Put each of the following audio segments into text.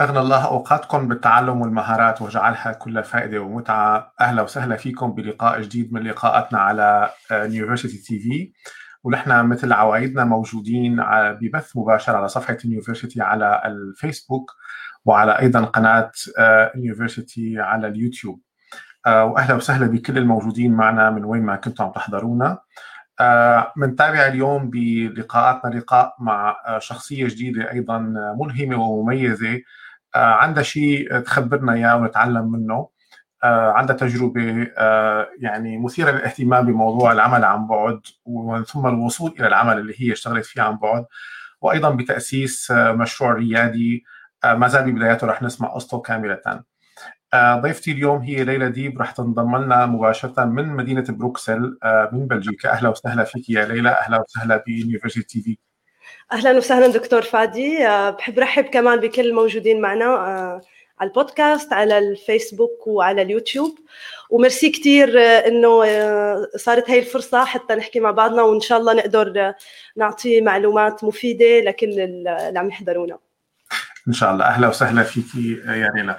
أغنى الله أوقاتكم بالتعلم والمهارات وجعلها كل فائدة ومتعة. أهلا وسهلا فيكم بلقاء جديد من لقاءاتنا على University TV ونحن مثل عوايدنا موجودين ببث مباشر على صفحة University على الفيسبوك وعلى أيضا قناة University على اليوتيوب. وأهلا وسهلا بكل الموجودين معنا من وين ما كنتم عم تحضرونا. بنتابع اليوم بلقاءاتنا لقاء مع شخصية جديدة أيضا ملهمة ومميزة. عندها شيء تخبرنا إياه ونتعلم منه. عندها تجربة يعني مثيرة للاهتمام بموضوع العمل عن بعد ومن ثم الوصول إلى العمل اللي هي اشتغلت فيه عن بعد. وأيضا بتأسيس مشروع ريادي ما زال ببداياته رح نسمع قصته كاملة. ضيفتي اليوم هي ليلى ديب رح تنضم لنا مباشرة من مدينة بروكسل من بلجيكا. أهلا وسهلا فيك يا ليلى. أهلا وسهلا ب University TV أهلا وسهلا دكتور فادي. بحب رحب كمان بكل الموجودين معنا على البودكاست على الفيسبوك وعلى اليوتيوب. وميرسي كثير إنه صارت هاي الفرصة حتى نحكي مع بعضنا وإن شاء الله نقدر نعطي معلومات مفيدة لكل اللي عم يحضرونا. إن شاء الله. أهلا وسهلا فيكي يا ليلى.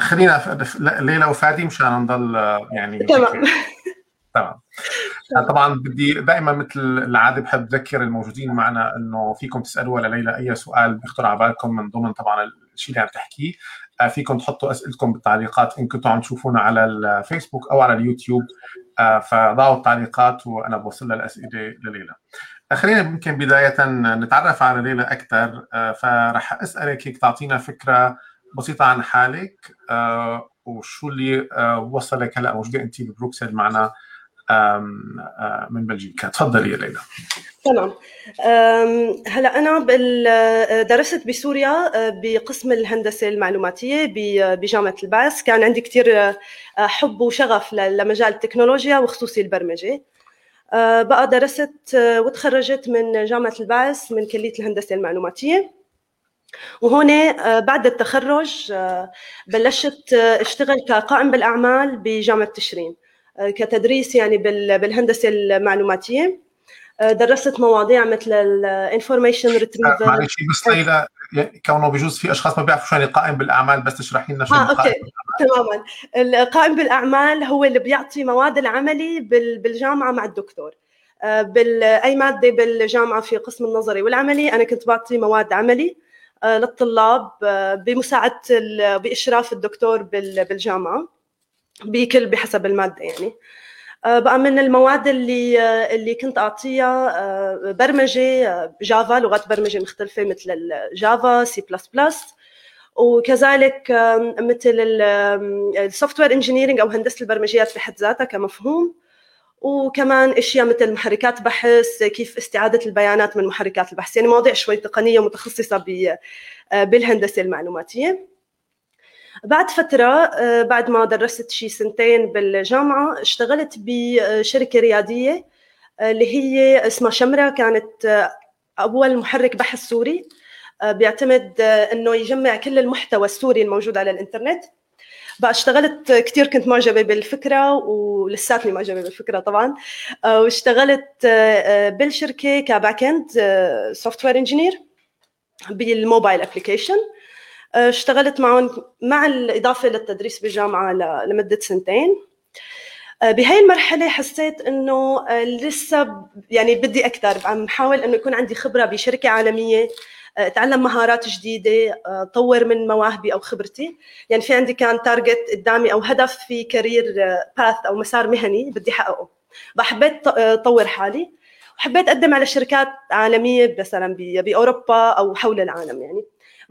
خلينا ليلى وفادي مشان نضل يعني تمام. تمام. طبعا. بدي دائما مثل العادة بحب اذكر الموجودين معنا إنه فيكم تسألوا لليلى أي سؤال بيخطر على بالكم من ضمن طبعا الشيء اللي عم تحكيه. فيكم تحطوا اسئلتكم بالتعليقات إن كنتوا عم تشوفونا على الفيسبوك أو على اليوتيوب. فضعوا التعليقات وأنا بوصل الأسئلة لليلى. خلينا ممكن بداية نتعرف على ليلى أكثر فرح أسألك هيك تعطينا فكرة بسيطة عن حالك. وشو اللي وصلك هلأ موجودة أنت ببروكسل معنا. من بلجيكا. تفضلي يا ليلى. تمام. هلا أنا درست بسوريا بقسم الهندسة المعلوماتية بجامعة البعث. كان عندي كثير حب وشغف لمجال التكنولوجيا وخصوصي البرمجة. بقى درست وتخرجت من جامعة البعث من كلية الهندسة المعلوماتية. وهون بعد التخرج بلشت اشتغل كقائم بالأعمال بجامعة تشرين. كتدريس يعني بالهندسة المعلوماتية. درست مواضيع مثل ال information retrieval معلش بس ليلى كونه بجوز في أشخاص ما بيعرفوا شو يعني قائم بالأعمال بس تشرحي لنا شو آه okay. تماما. القائم بالأعمال هو اللي بيعطي مواد العملي بالجامعة مع الدكتور. باي مادة بالجامعة في قسم النظري والعملي أنا كنت بعطي مواد عملي للطلاب بمساعدة بإشراف الدكتور بالجامعة. بكل بحسب المادة يعني. بقى من المواد اللي اللي كنت أعطيها برمجة Java لغات برمجة مختلفة مثل الجافا سي بلس بلس. وكذلك مثل ال software engineering أو هندسة البرمجيات بحد ذاتها كمفهوم. وكمان أشياء مثل محركات بحث كيف استعادة البيانات من محركات البحث. يعني مواضيع شوي تقنية متخصصة بالهندسة المعلوماتية. بعد فترة بعد ما درست شي سنتين بالجامعة اشتغلت بشركة ريادية اللي هي اسمها شمرة كانت أول محرك بحث سوري بيعتمد إنه يجمع كل المحتوى السوري الموجود على الإنترنت. بقى اشتغلت كثير كنت معجبة بالفكرة ولساتني معجبة بالفكرة طبعا. واشتغلت بالشركة ك back-end software engineer بال mobile application اشتغلت معهم مع الإضافة للتدريس بالجامعة لمدة سنتين. بهاي المرحلة حسيت إنه لسه يعني بدي أكثر عم حاول إنه يكون عندي خبرة بشركة عالمية أتعلم مهارات جديدة أطور من مواهبي أو خبرتي. يعني في عندي كان target قدامي أو هدف في career path أو مسار مهني بدي أحققه. حبيت أطور حالي. وحبيت أقدم على شركات عالمية مثلا بأوروبا أو حول العالم يعني.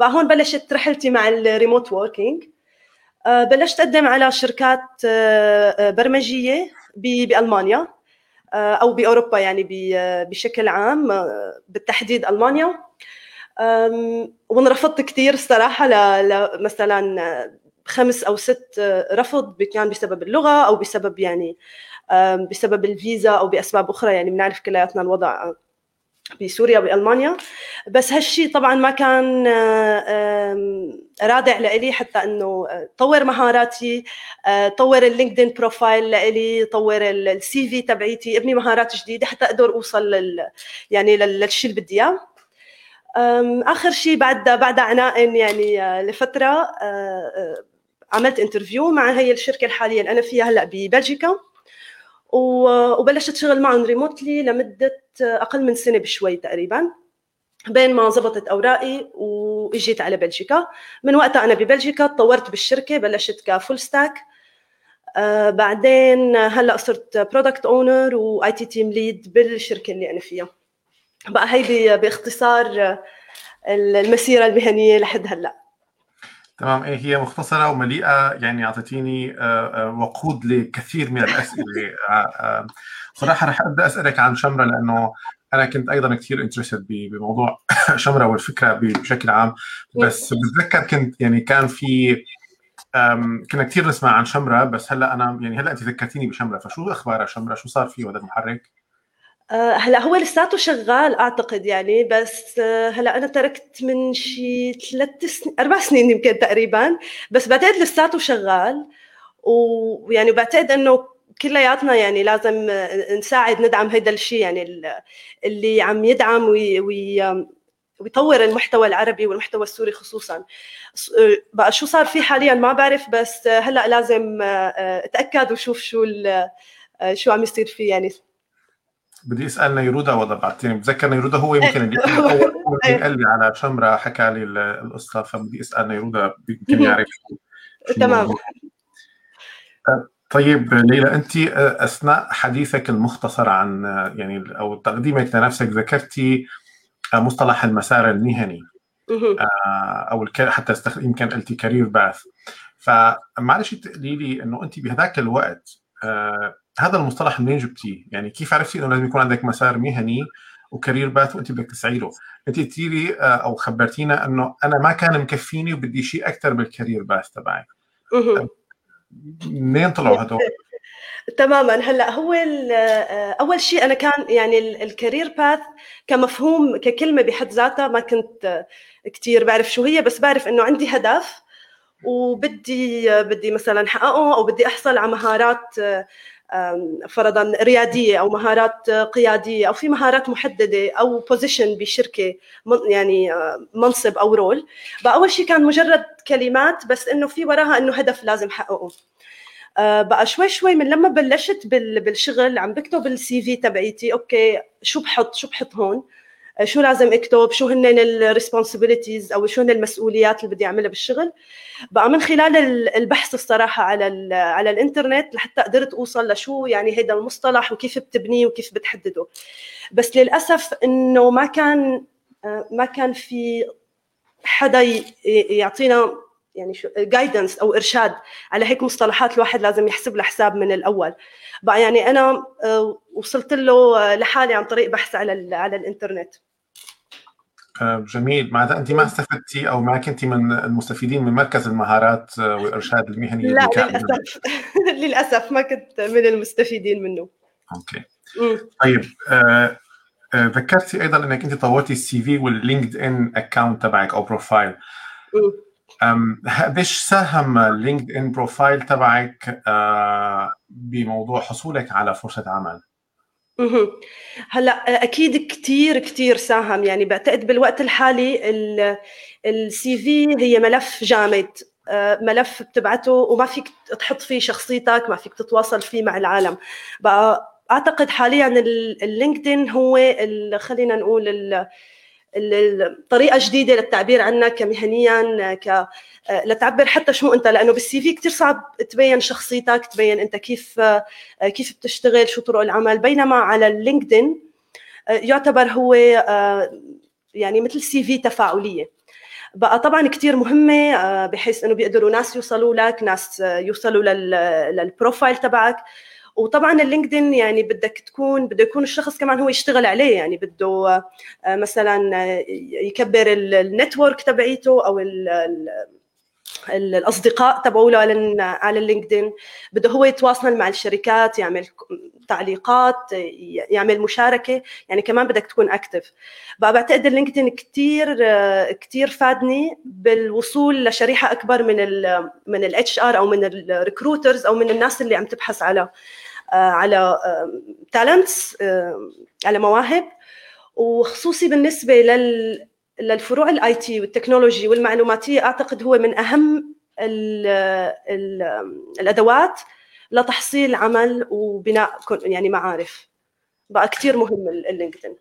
هون بلشت رحلتي مع ال remote working بلشت أقدم على شركات برمجية بألمانيا. أو بأوروبا يعني بشكل عام بالتحديد ألمانيا. وانرفضت كثير الصراحة لمثلا خمس أو ست رفض كان بسبب اللغة أو بسبب يعني بسبب الفيزا أو بأسباب أخرى يعني بنعرف كلياتنا الوضع بسوريا بألمانيا. بس هالشيء طبعا ما كان رادع لإلي حتى إنه طور مهاراتي طور اللينكدين profile لإلي طور ال CV تبعيتي ابني مهارات جديدة حتى أقدر أوصل لل يعني للشيء اللي بدي إياه. آخر شيء بعد بعد عناء يعني لفترة عملت interview مع هي الشركة الحالية اللي أنا فيها هلأ ببلجيكا. وبلشت شغل معهم remotely لمدة أقل من سنة بشوي تقريبا بين ما زبطت أوراقي وإجيت على بلجيكا. من وقتها أنا ببلجيكا تطورت بالشركة بلشت ك full stack آه بعدين هلأ صرت product owner و IT team lead بالشركة اللي أنا فيها. بقى هيدي باختصار المسيرة المهنية لحد هلأ. تمام. إيه هي مختصرة ومليئة يعني أعطيتيني وقود لكثير من الأسئلة. صراحة رح أبدأ أسألك عن شمرة لأنه أنا كنت أيضا كثير انترستد بموضوع شمرة والفكرة بشكل عام. بس بتذكر كنت يعني كان في كنا كثير نسمع عن شمرة بس هلأ أنا يعني هلأ أنت ذكرتيني بشمرة فشو أخبار شمرة؟ شو صار فيه؟ هذا المحرك؟ هلا هو لساته شغال أعتقد يعني بس هلا أنا تركت من شي ثلاث سنين أربع سنين يمكن تقريبا بس بعتقد لساته شغال. ويعني بعتقد إنه كلياتنا يعني لازم نساعد ندعم هذا الشيء يعني اللي عم يدعم وي وي ويطور المحتوى العربي والمحتوى السوري خصوصا. بقى شو صار فيه حاليا ما بعرف بس هلا لازم أتأكد وشوف شو شو عم يصير فيه يعني. بدي أسأل نيرودا بعدين. بتذكر نيرودا هو يمكن اللي اول قال لي على شمره حكى لي القصة فبدي أسأل نيرودا يمكن يعرف تمام. طيب ليلى أنت أثناء حديثك المختصر عن يعني أو تقديمك لنفسك ذكرتي مصطلح المسار المهني. أو حتى يمكن قلتي career path. فمعلش تقولي لي إنه أنت بهذاك الوقت هذا المصطلح منين جبتيه؟ يعني كيف عرفتي إنه لازم يكون عندك مسار مهني وكارير باث وأنت بدك تسعي له؟ أنت قلتي لي أو خبرتينا إنه أنا ما كان مكفيني وبدي شيء أكثر بالكارير باث تبعي. منين طلعوا هدول؟ تماما هلأ هو أول شيء أنا كان يعني الكارير باث كمفهوم ككلمة بحد ذاتها ما كنت كثير بعرف شو هي بس بعرف إنه عندي هدف وبدي بدي مثلا احققه أو بدي أحصل على مهارات فرضا ريادية أو مهارات قيادية أو في مهارات محددة أو position بشركة يعني منصب أو role اول شيء كان مجرد كلمات بس إنه في وراها إنه هدف لازم احققه بقى شوي شوي من لما بلشت بالشغل عم بكتب ال CV تبعيتي. okay شو بحط؟ شو بحط هون؟ شو لازم اكتب شو هن ال responsibilities أو شو هن المسؤوليات اللي بدي أعملها بالشغل. بقى من خلال البحث الصراحة على على الإنترنت لحتى قدرت أوصل لشو يعني هيدا المصطلح وكيف بتبنيه وكيف بتحدده. بس للأسف إنه ما كان ما كان في حدا يعطينا يعني شو guidance أو إرشاد على هيك مصطلحات الواحد لازم يحسب له حساب من الأول. بقى يعني أنا وصلت له لحالي عن طريق بحث على على الإنترنت. جميل. معناتها أنت ما استفدتي أو ما كنتي من المستفيدين من مركز المهارات والإرشاد المهني لا للأسف. للأسف ما كنت من المستفيدين منه. Okay. طيب آه ذكرتي أيضا إنك أنت طورتي ال CV واللينكد ان account تبعك أو profile قديش ساهم لينكد ان profile تبعك آه بموضوع حصولك على فرصة عمل؟ هلا أكيد كثير كثير ساهم. يعني بعتقد بالوقت الحالي ال CV هي ملف جامد. ملف بتبعته وما فيك تحط فيه شخصيتك ما فيك تتواصل فيه مع العالم. بقى أعتقد حاليا اللينكدين هو خلينا نقول الطريقة جديدة للتعبير عنك كمهنيا ك لتعبر حتى شو أنت لأنه بال CV كثير صعب تبين شخصيتك تبين أنت كيف كيف بتشتغل شو طرق العمل. بينما على اللينكدين يعتبر هو يعني مثل CV تفاعلية. بقى طبعا كثير مهمة بحيث إنه بيقدروا ناس يوصلوا لك ناس يوصلوا لل profile تبعك. وطبعا اللينكدين يعني بدك تكون بده يكون الشخص كمان هو يشتغل عليه يعني بده مثلا يكبر ال network تبعيته أو الأصدقاء تبعوله على على اللينكدين بده هو يتواصل مع الشركات يعمل تعليقات يعمل مشاركة يعني كمان بدك تكون active بقى بعتقد اللينكدين كثير كثير فادني بالوصول لشريحة أكبر من ال من ال HR أو من ال recruiters أو من الناس اللي عم تبحث على على talents على مواهب. وخصوصي بالنسبة لل للفروع ال IT وال technology والمعلوماتية أعتقد هو من أهم ال ال الأدوات لتحصيل عمل وبناء يعني معارف. بقى كثير مهم اللينكدين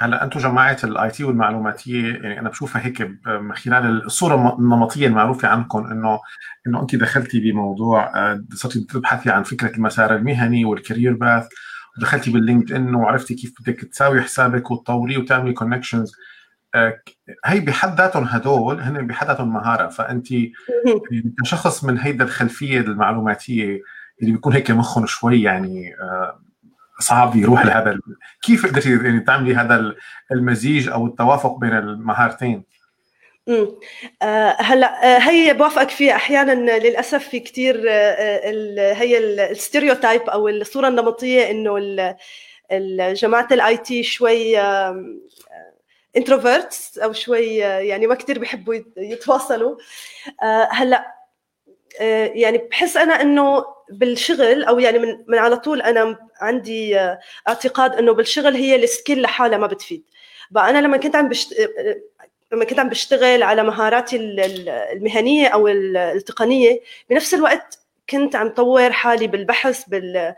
هلا أنتم جماعة ال IT والمعلوماتية يعني أنا بشوفها هيك من خلال الصورة النمطية المعروفة عنكم إنه إنه انت دخلتي بموضوع آه، صرتي تبحثي عن فكرة المسار المهني وال career path ودخلتي باللينكد ان وعرفتي كيف بدك تساوي حسابك وتطوريه وتعملي connections هي بحد ذاتهم هدول هن بحد ذاتهم مهارة فأنت يعني كشخص من هيدا الخلفية المعلوماتية اللي بيكون هيك مخهم شوي يعني آه، صعب يروح لهذا كيف قدرتي يعني تعملي هذا المزيج أو التوافق بين المهارتين؟ امم آه هلأ آه هي بوافقك فيها أحيانا للأسف في كثير آه هي ال stereotype أو الصورة النمطية إنه جماعة ال IT شوي introverts أو شوي يعني ما كثير بيحبوا يتواصلوا هلأ يعني بحس أنا إنه بالشغل أو يعني من, من على طول أنا عندي اعتقاد إنه بالشغل هي ال skill لحالها ما بتفيد بقى أنا لما كنت عم بشت... لما كنت عم بشتغل على مهاراتي المهنية أو التقنية بنفس الوقت كنت عم طور حالي بالبحث بال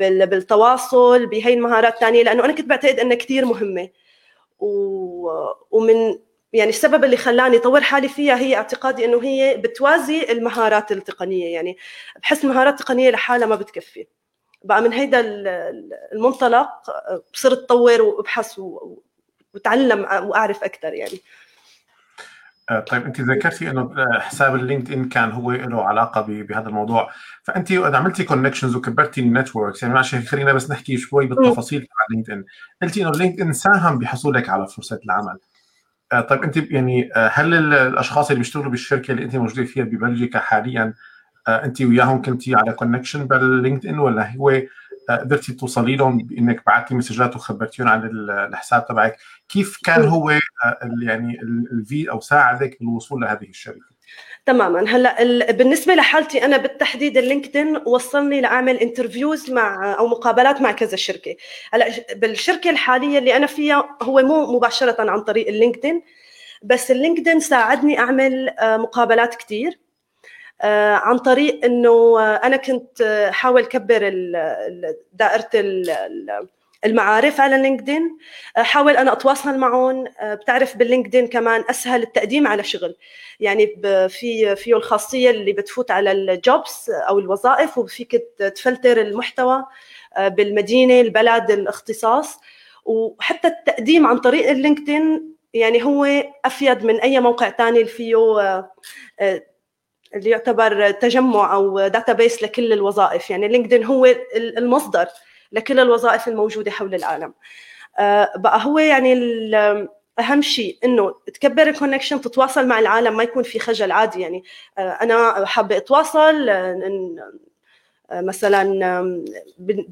بالتواصل بهي المهارات الثانية لأنه أنا كنت بعتقد إنها كثير مهمة. ومن يعني السبب اللي خلاني اطور حالي فيها هي اعتقادي إنه هي بتوازي المهارات التقنية. يعني بحس المهارات التقنيه لحالها ما بتكفي. بقى من هيدا المنطلق صرت اطور وأبحث واتعلم وأعرف أكثر يعني. طيب انت ذكرتي إنه حساب ال LinkedIn كان هو له علاقة بهذا الموضوع. فأنت عملتي connections وكبرتي ال networks يعني معلش خلينا بس نحكي شوي بالتفاصيل تبع LinkedIn قلتي إنه LinkedIn ساهم بحصولك على فرصة العمل. آه، طيب أنت يعني آه، هل الأشخاص اللي بيشتغلوا بالشركة اللي أنت موجودة فيها ببلجيكا حاليا أنت وياهم كنتي على connection بال LinkedIn ولا هو قدرتي توصلي لهم بإنك بعثتي messages وخبرتيهم عن الحساب تبعك. كيف كان هو يعني الفي أو ساعدك بالوصول لهذه الشركة؟ تماما. هلأ بالنسبة لحالتي أنا بالتحديد ال LinkedIn وصلني لأعمل interviews مع أو مقابلات مع كذا شركة. هلأ بالشركة الحالية اللي أنا فيها هو مو مباشرة عن طريق ال LinkedIn بس ال LinkedIn ساعدني أعمل آه، مقابلات كثير عن طريق إنه أنا كنت حاول كبر دائرة المعارف على LinkedIn. حاول أنا أتواصل معهم. آه، بتعرف بال LinkedIn كمان أسهل التقديم على شغل. يعني في فيه الخاصية اللي بتفوت على ال jobs أو الوظائف وفيك تفلتر المحتوى آه، بالمدينة البلد الاختصاص. وحتى التقديم عن طريق ال LinkedIn يعني هو أفيد من أي موقع ثاني فيه اللي يعتبر تجمع أو database لكل الوظائف. يعني LinkedIn هو المصدر لكل الوظائف الموجودة حول العالم. آه، بقى هو يعني أهم شيء إنه تكبر ال connection تتواصل مع العالم ما يكون في خجل عادي. يعني آه، أنا حابة أتواصل آه، مثلا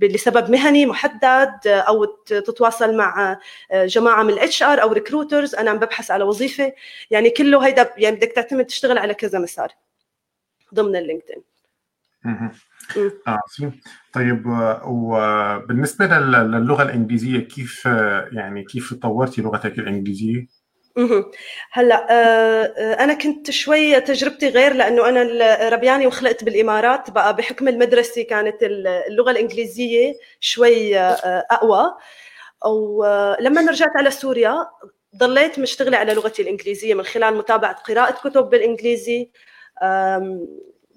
لسبب مهني محدد أو تتواصل مع جماعة من ال HR أو recruiters أنا عم ببحث على وظيفة. يعني كله هيدا يعني بدك تعتمد تشتغل على كذا مسار. ضمن ال LinkedIn. عظيم طيب وبالنسبة للغة الإنجليزية كيف يعني كيف طورتي لغتك الإنجليزية؟ هلأ آه، آه، أنا كنت شوي تجربتي غير لأنه أنا ربياني وخلقت بالإمارات بقى بحكم المدرسة كانت اللغة الإنجليزية شوي آه، أقوى. ولما رجعت على سوريا ضليت مشتغلة على لغتي الإنجليزية من خلال متابعة قراءة كتب بالإنجليزي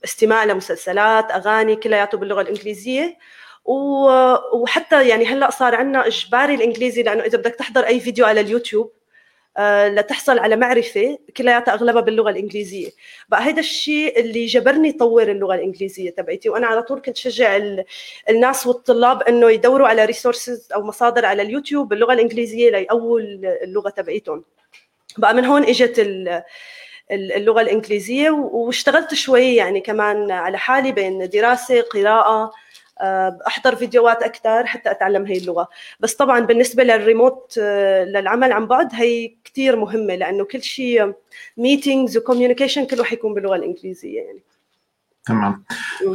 استماع لمسلسلات أغاني كلياته باللغة الإنجليزية. وحتى يعني هلأ صار عندنا إجباري الإنجليزي لأنه إذا بدك تحضر أي فيديو على اليوتيوب آه، لتحصل على معرفة كلياتها أغلبها باللغة الإنجليزية. بقى هذا الشيء اللي جبرني طور اللغة الإنجليزية تبعتي وأنا على طول كنت شجع الناس والطلاب إنه يدوروا على resources أو مصادر على اليوتيوب باللغة الإنجليزية ليقووا اللغة تبعيتهم. بقى من هون إجت اللغة الإنجليزية واشتغلت شوي يعني كمان على حالي بين دراسة قراءة آه، أحضر فيديوهات أكثر حتى أتعلم هي اللغة. بس طبعا بالنسبة للريموت آه، للعمل عن بعد هي كثير مهمة لأنه كل شيء meetings و communication كله حيكون باللغة الإنجليزية يعني. تمام.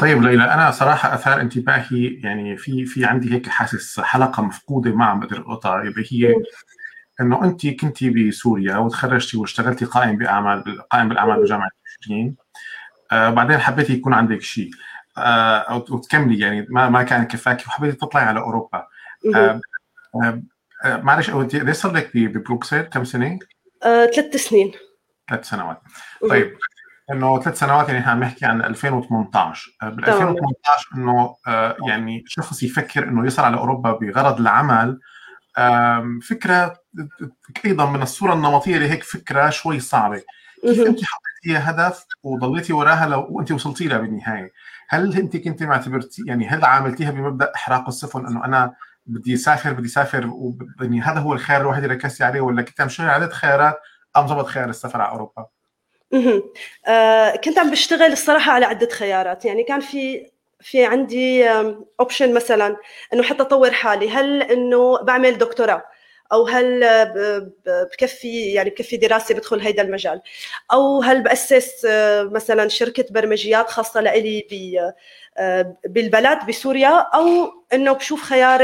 طيب ليلى أنا صراحة أثار انتباهي يعني في في عندي هيك حاسس حلقة مفقودة ما عم بقدر القطها هي إنه انت كنتي بسوريا وتخرجتي واشتغلتي قائم بأعمال قائم بالأعمال بجامعة تشرين آه بعدين حبيتي يكون عندك شيء. آه أو تكملي يعني ما ما كان كفاكي وحبيتي تطلعي على أوروبا. آه آه معلش انت ليش صار لك ببروكسل؟ كم سنة؟ آه، ثلاث سنين. ثلاث سنوات. طيب إنه ثلاث سنوات يعني إحنا عم نحكي عن 2018 بال 2018 إنه آه يعني شخص يفكر إنه يصل على أوروبا بغرض العمل فكرة أيضا من الصورة النمطية لهيك فكرة شوي صعبة. كيف انت حطيتيها هدف وضليتي وراها لو وانت وصلتي لها بالنهاية؟ هل انت كنت معتبرتي يعني هل عاملتيها بمبدأ إحراق السفن إنه أنا بدي أسافر بدي أسافر وبني هذا هو الخيار الوحيد اللي ركزتي عليه ولا كنت عم تشتغلي عدد خيارات أم ضبط خيار السفر على أوروبا؟ آه كنت عم بشتغل الصراحة على عدة خيارات. يعني كان في في عندي اوبشن مثلا إنه حتى أطور حالي. هل إنه بعمل دكتوراه أو هل بكفي يعني بكفي دراسة بدخل هيدا المجال؟ أو هل بأسس آه، مثلا شركة برمجيات خاصة لإلي آه، بالبلد بسوريا؟ أو إنه بشوف خيار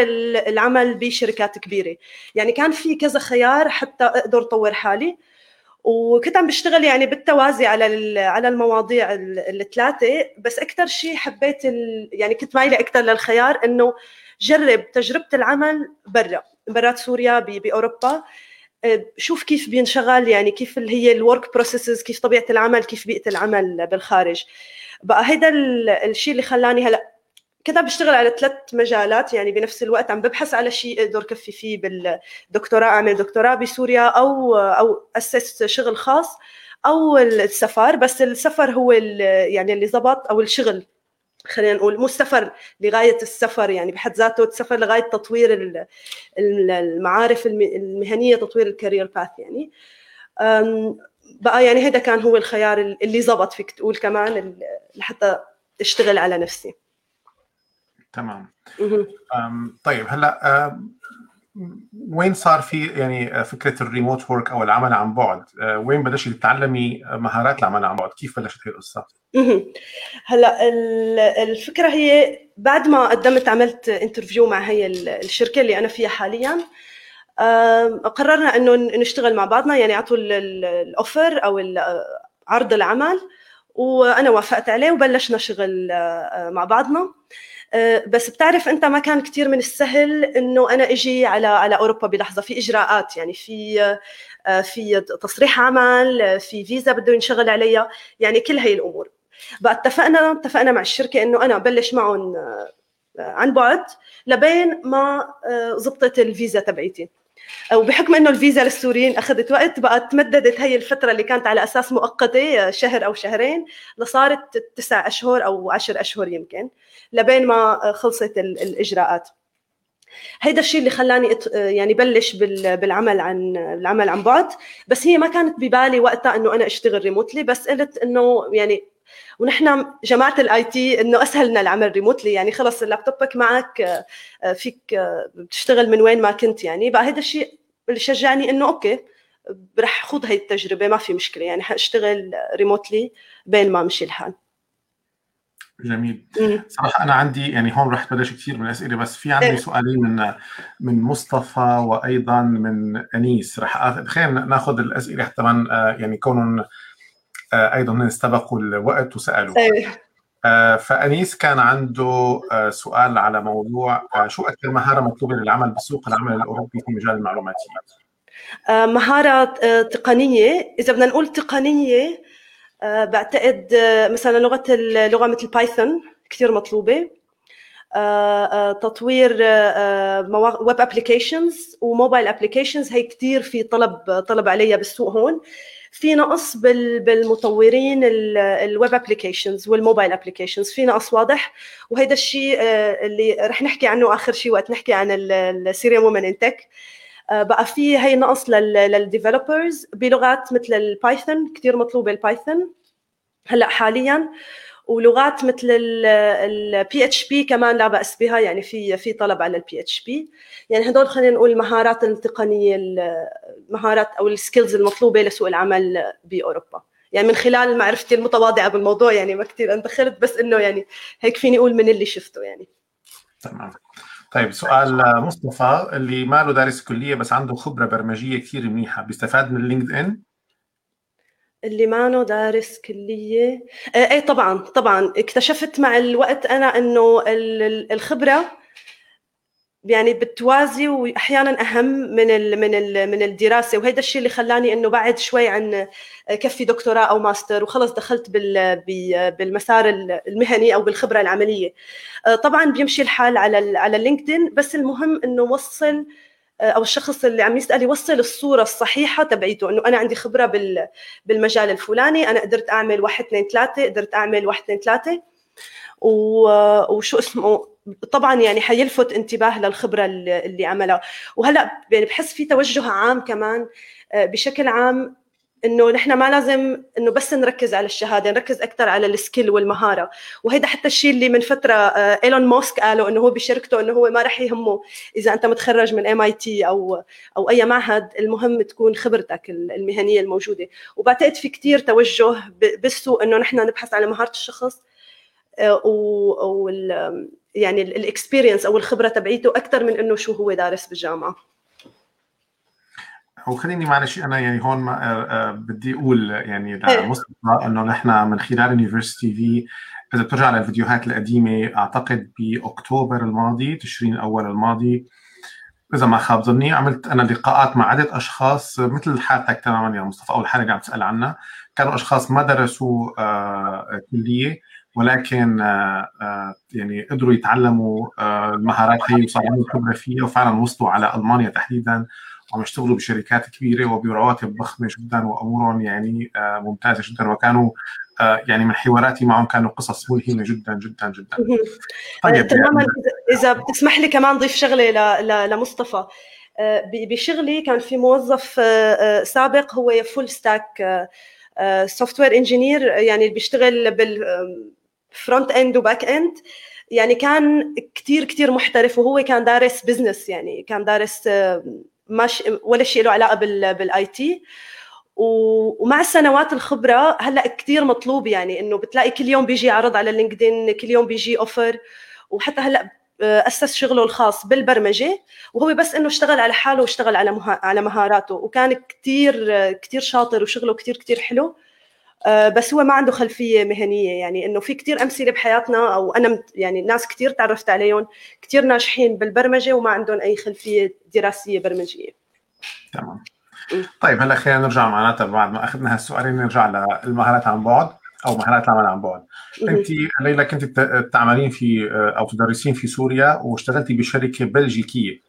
العمل بشركات كبيرة. يعني كان في كذا خيار حتى أقدر أطور حالي. وكنت عم بشتغل يعني بالتوازي على على المواضيع الثلاثة بس أكثر شيء حبيت يعني كنت مايله أكثر للخيار إنه جرب تجربة العمل برا برات سوريا بأوروبا. آه، شوف كيف بينشغل يعني كيف اللي هي ال work processes كيف طبيعة العمل كيف بيئة العمل بالخارج. بقى هيدا الشيء اللي خلاني هلأ عم بشتغل على ثلاث مجالات يعني بنفس الوقت عم ببحث على شيء أقدر كفي فيه بالدكتوراه أعمل دكتوراه بسوريا أو أو اسس شغل خاص أو السفر بس السفر هو يعني اللي زبط أو الشغل خلينا نقول مو السفر لغاية السفر يعني بحد ذاته السفر لغاية تطوير المعارف المهنية تطوير الكارير باث يعني. بقى يعني هذا كان هو الخيار اللي زبط فيك تقول كمان لحتى أشتغل على نفسي. تمام. طيب هلأ وين صار في يعني فكرة ال remote work أو العمل عن بعد؟ وين بلشتي تتعلمي مهارات العمل عن بعد؟ كيف بلشت هي القصة؟ هلأ الفكرة هي بعد ما قدمت عملت interview مع هي الشركة اللي أنا فيها حاليا قررنا إنه نشتغل مع بعضنا يعني أعطوا الاوفر أو عرض العمل وأنا وافقت عليه وبلشنا شغل آه، مع بعضنا. آه، بس بتعرف أنت ما كان كثير من السهل إنه أنا إجي على على أوروبا بلحظة. في إجراءات يعني في آه، في تصريح عمل في فيزا بده ينشغل عليها يعني كل هي الأمور. بقى اتفقنا اتفقنا مع الشركة إنه أنا بلش معهم عن بعد لبين ما زبطت الفيزا تبعيتي. وبحكم إنه الفيزا للسوريين أخذت وقت بقى تمددت هي الفترة اللي كانت على أساس مؤقتة شهر أو شهرين لصارت تسع أشهر أو عشر أشهر يمكن لبين ما خلصت الإجراءات. هيدا الشيء اللي خلاني يعني بلش بالعمل عن العمل عن بعد. بس هي ما كانت ببالي وقتها إنه أنا أشتغل ريموتلي بس قلت إنه يعني ونحن جماعة ال IT إنه أسهل لنا العمل remotely يعني خلص اللابتوبك معك آه، فيك آه، بتشتغل من وين ما كنت يعني. بقى هذا الشيء اللي شجعني إنه okay رح خوض هي التجربة ما في مشكلة يعني حأشتغل remotely بين ما مشي الحال. جميل. صراحة أنا عندي يعني هون رح بلش كثير من الأسئلة بس في عندي إيه. سؤالين من من مصطفى وأيضا من أنيس. رح خلينا ناخذ الأسئلة حتى من آه، يعني كونهم آه، أيضا استبقوا الوقت وسألوا. آه، فأنيس كان عنده آه، سؤال على موضوع شو أكثر مهارة مطلوبة للعمل بسوق العمل الأوروبي في مجال المعلوماتيات؟ مهارة تقنية. إذا بدنا نقول تقنية بعتقد مثلا لغة اللغة مثل Python كثير مطلوبة. تطوير web applications و mobile applications هي كثير في طلب طلب عليها بالسوق هون. في نقص بالمطورين ال web applications وال mobile applications في نقص واضح. وهذا الشيء آه، اللي رح نحكي عنه آخر شيء وقت نحكي عن ال Syrian Women in Tech بقى في هي نقص لل developers بلغات مثل ال Python كثير مطلوبه ال Python هلأ حاليا ولغات مثل ال PHP كمان لا بأس بها يعني في في طلب على ال PHP يعني هدول خلينا نقول المهارات التقنية المهارات أو ال skills المطلوبة لسوق العمل بأوروبا. يعني من خلال معرفتي المتواضعة بالموضوع يعني ما كثير اندخلت بس إنه يعني هيك فيني أقول من اللي شفته يعني. تمام. طيب سؤال مصطفى اللي ما له دارس كلية بس عنده خبرة برمجية كثير منيحة بيستفاد من لينكد إن؟ اللي مانو دارس كليه إيه طبعا طبعا. اكتشفت مع الوقت أنا إنه الخبرة يعني بتوازي واحيانا أهم من ال من ال من الدراسة. وهذا الشيء اللي خلاني إنه بعد شوي عن كفي دكتوراه أو ماستر. وخلص دخلت بال بالمسار المهني أو بالخبرة العملية. طبعا بيمشي الحال على على LinkedIn. بس المهم إنه وصل أو الشخص اللي عم يسأل يوصل الصورة الصحيحة تبعيته إنه أنا عندي خبرة بالمجال الفلاني أنا قدرت أعمل واحد اثنين ثلاثة قدرت أعمل واحد اثنين ثلاثة. وشو اسمه طبعا يعني حيلفت الانتباه للخبرة اللي عملها. وهلأ يعني بحس في توجه عام كمان آه، بشكل عام إنه نحن ما لازم إنه بس نركز على الشهادة نركز أكثر على ال skill والمهارة. وهيدا حتى الشيء اللي من فترة آه، إيلون ماسك قاله إنه هو بشركته إنه هو ما رح يهمه إذا أنت متخرج من MIT أو أو أي معهد المهم تكون خبرتك المهنية الموجودة. وبعتقد في كثير توجه بالسوق إنه نحن نبحث على مهارة الشخص آه، و يعني ال experience أو الخبرة تبعيته أكثر من إنه شو هو دارس بالجامعة. وخليني معلش أنا يعني هون ما آه، آه، بدي أقول يعني لمصطفى إنه نحن من خلال university في إذا بترجع للفيديوهات القديمة أعتقد بأكتوبر الماضي تشرين الأول الماضي إذا ما خاب ظني عملت أنا لقاءات مع عدة أشخاص مثل حالتك تماما يا مصطفى أول حلقه عم تسأل عنها. كانوا أشخاص ما درسوا آه كلية ولكن يعني قدروا يتعلموا المهارات هي وصار عندهم خبرة فيها وفعلا وصلوا على ألمانيا تحديدا. وعم يشتغلوا بشركات كبيرة وبرواتب ضخمة جدا وأمورهم يعني آه، ممتازة جدا. وكانوا آه، يعني من حواراتي معهم كانوا قصص ملهمة جدا جدا جدا. طيب تماما يعني إذا بتسمح لي كمان ضيف شغلة لمصطفى. آه، بشغلي كان في موظف سابق هو full stack software engineer يعني بيشتغل بال front end و back end يعني كان كثير كثير محترف وهو كان دارس business يعني كان دارس مانه ولا شيء له علاقة بال IT. ومع سنوات الخبرة هلأ كثير مطلوب يعني إنه بتلاقي كل يوم بيجي عرض على LinkedIn كل يوم بيجي offer وحتى هلأ آه، أسس شغله الخاص بالبرمجة. وهو بس إنه اشتغل على حاله واشتغل على على مهاراته. وكان كثير كثير شاطر وشغله كثير كثير حلو. آه، بس هو ما عنده خلفية مهنية. يعني إنه في كثير أمثلة بحياتنا أو أنا يعني ناس كثير تعرفت عليهم كثير ناجحين بالبرمجة وما عندهم أي خلفية دراسية برمجية. تمام. طيب هلا خلينا نرجع معناتها بعد ما أخذنا هالسؤالين نرجع للمهارات عن بعد أو مهارات العمل عن بعد. انت ليلى كنت تعملين في أو تدرسين في سوريا واشتغلتي بشركة بلجيكية.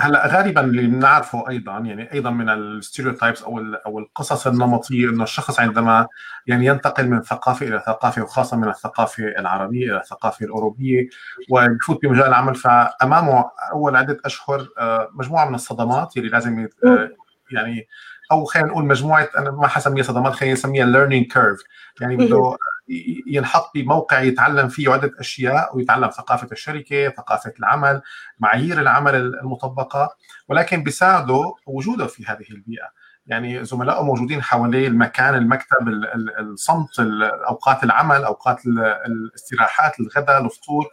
هلأ غالبا اللي بنعرفه أيضا يعني أيضا من الستيريوتايبس أو أو القصص النمطية إنه الشخص عندما يعني ينتقل من ثقافة إلى ثقافة وخاصة من الثقافة العربية إلى الثقافة الأوروبية ويفوت بمجال العمل فأمامه أول عدة أشهر آه، مجموعة من الصدمات اللي لازم آه، يعني أو خلينا نقول مجموعة أنا ما حسميها صدمات خلينا نسميها learning curve يعني بده ينحط بموقع يتعلم فيه عدة أشياء ويتعلم ثقافة الشركة، ثقافة العمل، معايير العمل المطبقة ولكن بيساعده وجوده في هذه البيئة. يعني زملائه موجودين حواليه المكان المكتب الصمت أوقات العمل أوقات الاستراحات الغداء الفطور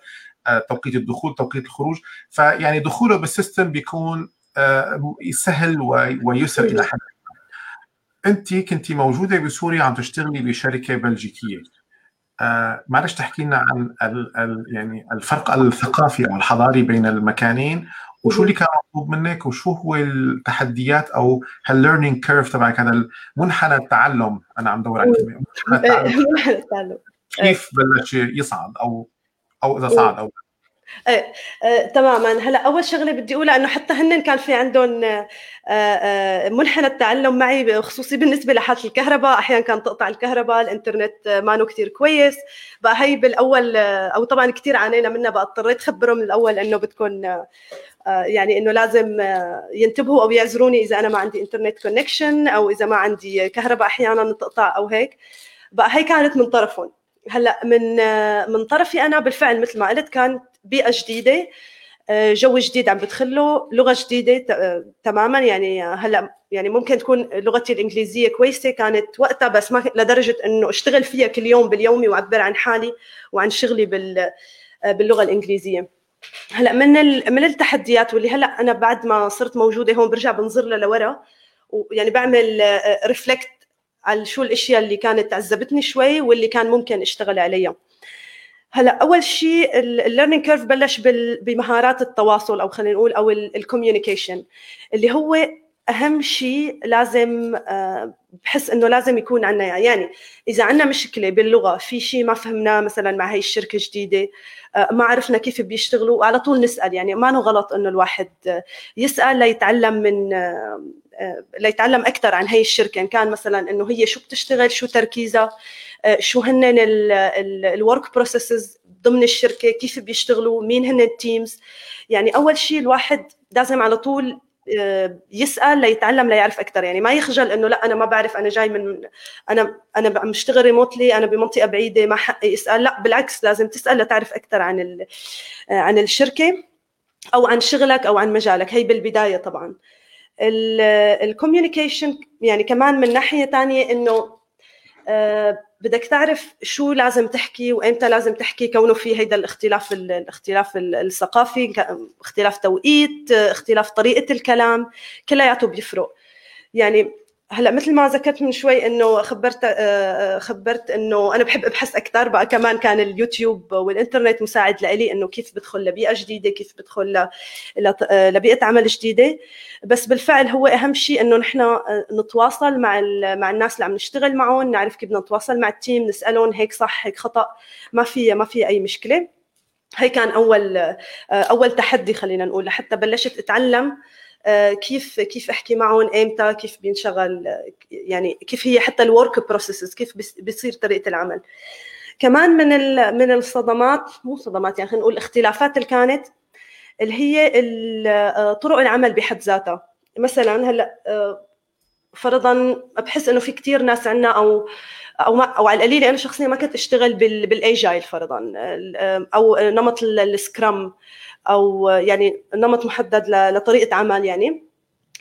آه، توقيت الدخول توقيت الخروج. فيعني دخوله بالسيستم بيكون آه، سهل ويسر إلى حد أنت كنت موجودة بسوريا عم تشتغلي بشركة بلجيكية. آه معلش تحكي لنا عن ال ال يعني الفرق الثقافي أو الحضاري بين المكانين وشو اللي كان مطلوب منك وشو هو التحديات أو هال learning curve تبعك هذا منحنى التعلم أنا عم دور على كلمة منحنى التعلم كيف بلش يصعد أو أو إذا صعد أو إيه آه، تماما. هلا أول شغلة بدي أقولها إنه حتى هن كان في عندهم آه، آه، منحنى التعلم معي خصوصي بالنسبة لحالة الكهرباء. أحيانا كان تقطع الكهرباء الإنترنت ما كثير كويس. بقى هي بالأول أو طبعا كثير عانينا منها بقى اضطريت خبرهم من الأول إنه بدكم يعني إنه لازم ينتبهوا أو يعذروني إذا أنا ما عندي internet connection أو إذا ما عندي كهرباء أحيانا تقطع أو هيك. بقى هي كانت من طرفهم. هلا من من طرفي أنا بالفعل مثل ما قلت كانت بيئة جديدة آه، جو جديد عم بدخله لغة جديدة آه، تماما. يعني هلأ يعني ممكن تكون لغتي الإنجليزية كويسة كانت وقتها بس ما لدرجة إنه أشتغل فيها كل يوم باليومي وأعبر عن حالي وعن شغلي بال باللغة الإنجليزية. هلأ من من التحديات واللي هلأ أنا بعد ما صرت موجودة هون برجع بنظر لها لورا ويعني بعمل reflect على شو الأشياء اللي كانت عذبتني شوي واللي كان ممكن أشتغل عليها. هلا أول شيء ال learning curve بلش بمهارات التواصل أو خلينا نقول أو ال communication اللي هو أهم شيء لازم آه، بحس إنه لازم يكون عندنا يعني إذا عندنا مشكلة باللغة في شيء ما فهمناه مثلا مع هي الشركة الجديدة آه، ما عرفنا كيف بيشتغلوا على طول نسأل يعني ما غلط إنه الواحد يسأل ليتعلم من آه، ليتعلم أكثر عن هي الشركة إن كان مثلا إنه هي شو بتشتغل شو تركيزها شو هن ال work processes ضمن الشركة كيف بيشتغلوا مين هن ال teams يعني أول شيء الواحد لازم على طول يسأل ليتعلم ليعرف أكثر يعني ما يخجل إنه لا أنا ما بعرف أنا جاي من أنا أنا بشتغل ريموتلي أنا بمنطقة بعيدة ما حقي اسال لا بالعكس لازم تسأل لتعرف أكثر عن آه، عن الشركة أو عن شغلك أو عن مجالك. هي بالبداية طبعا. الكوميونيكيشن يعني كمان من ناحية ثانية إنه آه، بدك تعرف شو لازم تحكي وإمتى لازم تحكي كونه في هيدا الاختلاف الاختلاف الثقافي اختلاف توقيت اختلاف طريقة الكلام كلياته بيفرق. يعني هلا مثل ما ذكرت من شوي إنه خبرت خبرت إنه أنا بحب أبحث أكثر بقى كمان كان اليوتيوب والإنترنت مساعد لإلي إنه كيف بدخل لبيئة جديدة كيف بدخل لبيئة عمل جديدة. بس بالفعل هو أهم شيء إنه نحن نتواصل مع مع الناس اللي عم نشتغل معهم نعرف كيف بدنا نتواصل مع التيم نسألهم هيك صح هيك خطأ ما في ما في أي مشكلة. هي كان أول أول تحدي خلينا نقول لحتى بلشت أتعلم كيف كيف أحكي معهم إمتى كيف بينشغل يعني كيف هي حتى ال work processes كيف بيصير طريقة العمل. كمان من من الصدمات مو صدمات يعني خلينا نقول الاختلافات اللي كانت اللي هي آه، طرق العمل بحد ذاتها. مثلا هلأ آه، فرضا بحس إنه في كثير ناس عندنا أو أو ما أو على القليله أنا شخصيا ما كنت أشتغل بال agile فرضا أو نمط ال scrum أو يعني نمط محدد لطريقة عمل يعني.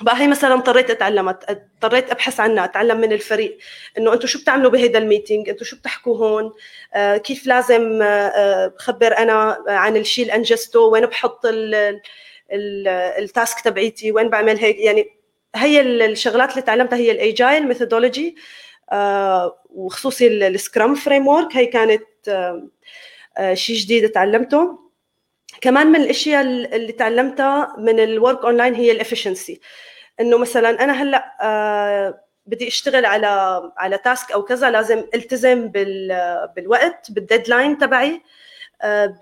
بقى هي مثلا اضطريت أتعلم اضطريت أبحث عنها أتعلم من الفريق إنه أنتم شو بتعملوا بهيدا ال meeting؟ أنتم شو بتحكوا هون؟ آه كيف لازم آه بخبر أنا عن الشيء اللي أنجزته؟ وين بحط ال task تبعيتي؟ وين بعمل هيك؟ يعني هي الشغلات اللي تعلمتها هي ال agile methodology آه وخصوصي ال Scrum framework هي كانت آه, آه، شيء جديد تعلمته. كمان من الأشياء اللي تعلمتها من ال work online هي ال efficiency إنه مثلا أنا هلأ آه بدي أشتغل على على task أو كذا لازم ألتزم بالوقت بال deadline تبعي. آه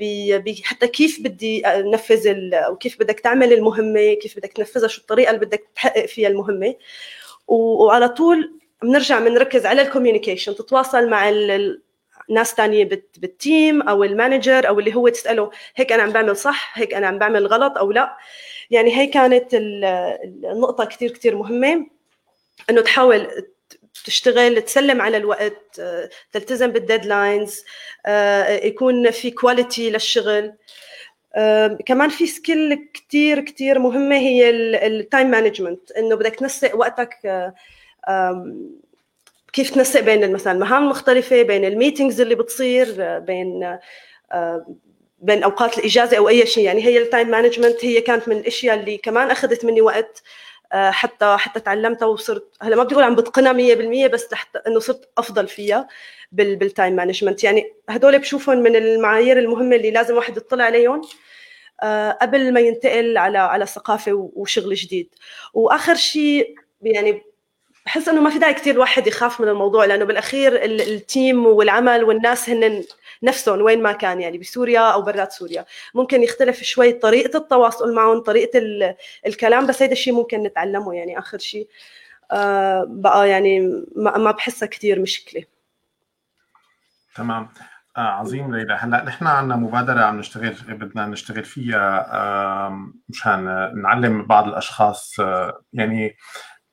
حتى كيف بدي أنفذ أو كيف بدك تعمل المهمة كيف بدك تنفذها شو الطريقة اللي بدك تحقق فيها المهمة. وعلى طول بنرجع بنركز على ال communication تتواصل مع ناس تانية بال team أو ال manager أو اللي هو تسأله هيك أنا عم بعمل صح هيك أنا عم بعمل غلط أو لا. يعني هي كانت النقطة كثير كثير مهمة إنه تحاول تشتغل تسلم على الوقت تلتزم بال deadlines يكون في quality للشغل. كمان في skill كثير كثير مهمة هي ال time management إنه بدك تنسق وقتك كيف تنسق بين مثلا المهام المختلفة بين ال meetings اللي بتصير بين آه، بين أوقات الإجازة أو أي شيء. يعني هي ال time management هي كانت من الأشياء اللي كمان أخذت مني وقت آه، حتى حتى تعلمتها وصرت هلا ما بدي أقول عم بتقنها 100% بس لحتى إنه صرت أفضل فيها بال time management يعني هدول بشوفهم من المعايير المهمة اللي لازم واحد يطلع عليهم آه، قبل ما ينتقل على على ثقافة وشغل جديد. وآخر شيء يعني بحس إنه ما في داعي كثير الواحد يخاف من الموضوع لأنه بالأخير التيم والعمل والناس هن نفسهم وين ما كان يعني بسوريا أو برات سوريا. ممكن يختلف شوي طريقة التواصل معهم طريقة الكلام بس هيدا الشيء ممكن نتعلمه يعني آخر شيء آه بقى يعني ما بحسها كثير مشكلة. تمام. آه عظيم ليلى. هلأ نحن عندنا مبادرة عم نشتغل بدنا نشتغل فيها مشان نعلم بعض الأشخاص آه يعني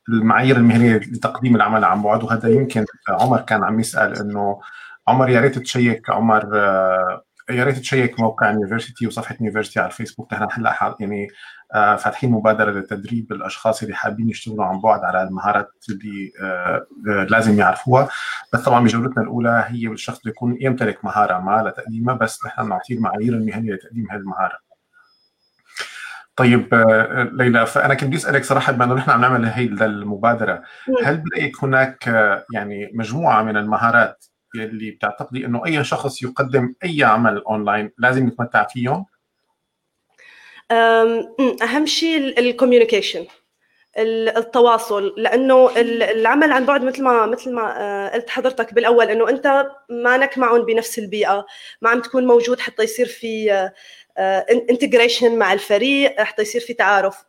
المعايير المهنية لتقديم العمل عن بعد وهذا يمكن عمر كان عم يسأل إنه عمر يا ريت check عمر آه، يا ريت check موقع university وصفحة university على الفيسبوك نحن هلا يعني آه، فاتحين مبادرة لتدريب الأشخاص اللي حابين يشتغلوا عن بعد على المهارات اللي آه، لازم يعرفوها. بس طبعا بجولتنا الأولى هي الشخص يكون يمتلك مهارة ما لتقديمها بس نحن نعطيه المعايير المهنية لتقديم هذه المهارة. طيب ليلى فأنا كنت بدي أسألك صراحة بما إنه نحن عم نعمل هي المبادرة هل برأيك هناك يعني مجموعة من المهارات اللي بتعتقدي إنه أي شخص يقدم أي عمل أونلاين لازم يتمتع فيهم؟ أهم شيء ال communication التواصل لأنه العمل عن بعد مثل ما مثل ما آه، قلت حضرتك بالأول إنه أنت مانك معهم بنفس البيئة ما عم تكون موجود حتى يصير في integration آه، مع الفريق حتى يصير في تعارف.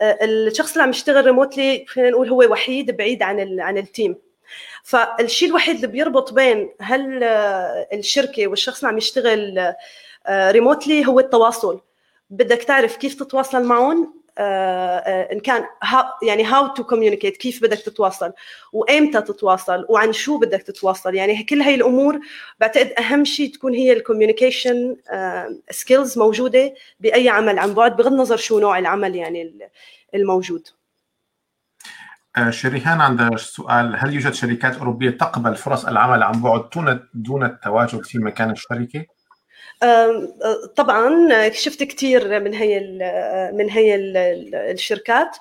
آه، الشخص اللي عم يشتغل remotely خلينا نقول هو وحيد بعيد عن عن ال team فالشيء الوحيد اللي بيربط بين هل الشركة والشخص اللي عم يشتغل remotely هو التواصل. بدك تعرف كيف تتواصل معهم؟ إن كان يعني how to communicate كيف بدك تتواصل وإمتى تتواصل وعن شو بدك تتواصل يعني كل هاي الأمور بعتقد أهم شيء تكون هي ال communication skills موجودة بأي عمل عن بعد بغض النظر شو نوع العمل يعني الموجود آه، شريهان عندها سؤال هل يوجد شركات أوروبية تقبل فرص العمل عن بعد دون التواجد في مكان الشركة؟ طبعا شفت كثير من هي من هي الشركات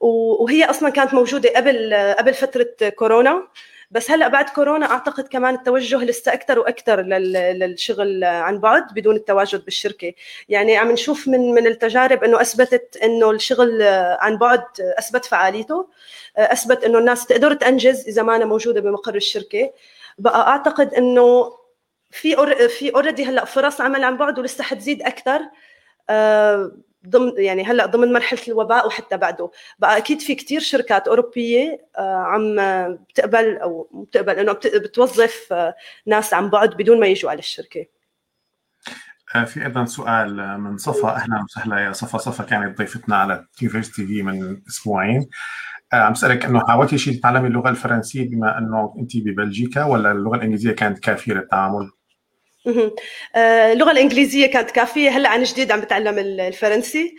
وهي أصلا كانت موجودة قبل قبل فترة كورونا. بس هلأ بعد كورونا أعتقد كمان التوجه لسه أكثر وأكثر للشغل عن بعد بدون التواجد بالشركة. يعني عم نشوف من من التجارب إنه أثبتت إنه الشغل عن بعد أثبت فعاليته أثبت إنه الناس تقدر تنجز إذا ما أنا موجودة بمقر الشركة. بقى أعتقد إنه في أور... في already هلأ فرص عمل عن بعد ولسه حتزيد أكثر آه، ضمن يعني هلأ ضمن مرحلة الوباء وحتى بعده. بقى أكيد في كثير شركات أوروبية آه، عم بتقبل أو بتقبل انه بتوظف آه، ناس عن بعد بدون ما يجوا على الشركة. في أيضا سؤال من صفا. أهلا وسهلا يا صفا. صفا كانت ضيفتنا على تيفيرس TV من أسبوعين. عم اسالك أنه حاولتي شيء تتعلمي اللغة الفرنسية بما أنه أنت ببلجيكا ولا اللغة الإنجليزية كانت كافية للتعامل؟ آه، اللغة الإنجليزية كانت كافية. هلأ عن جديد عم بتعلم الفرنسي.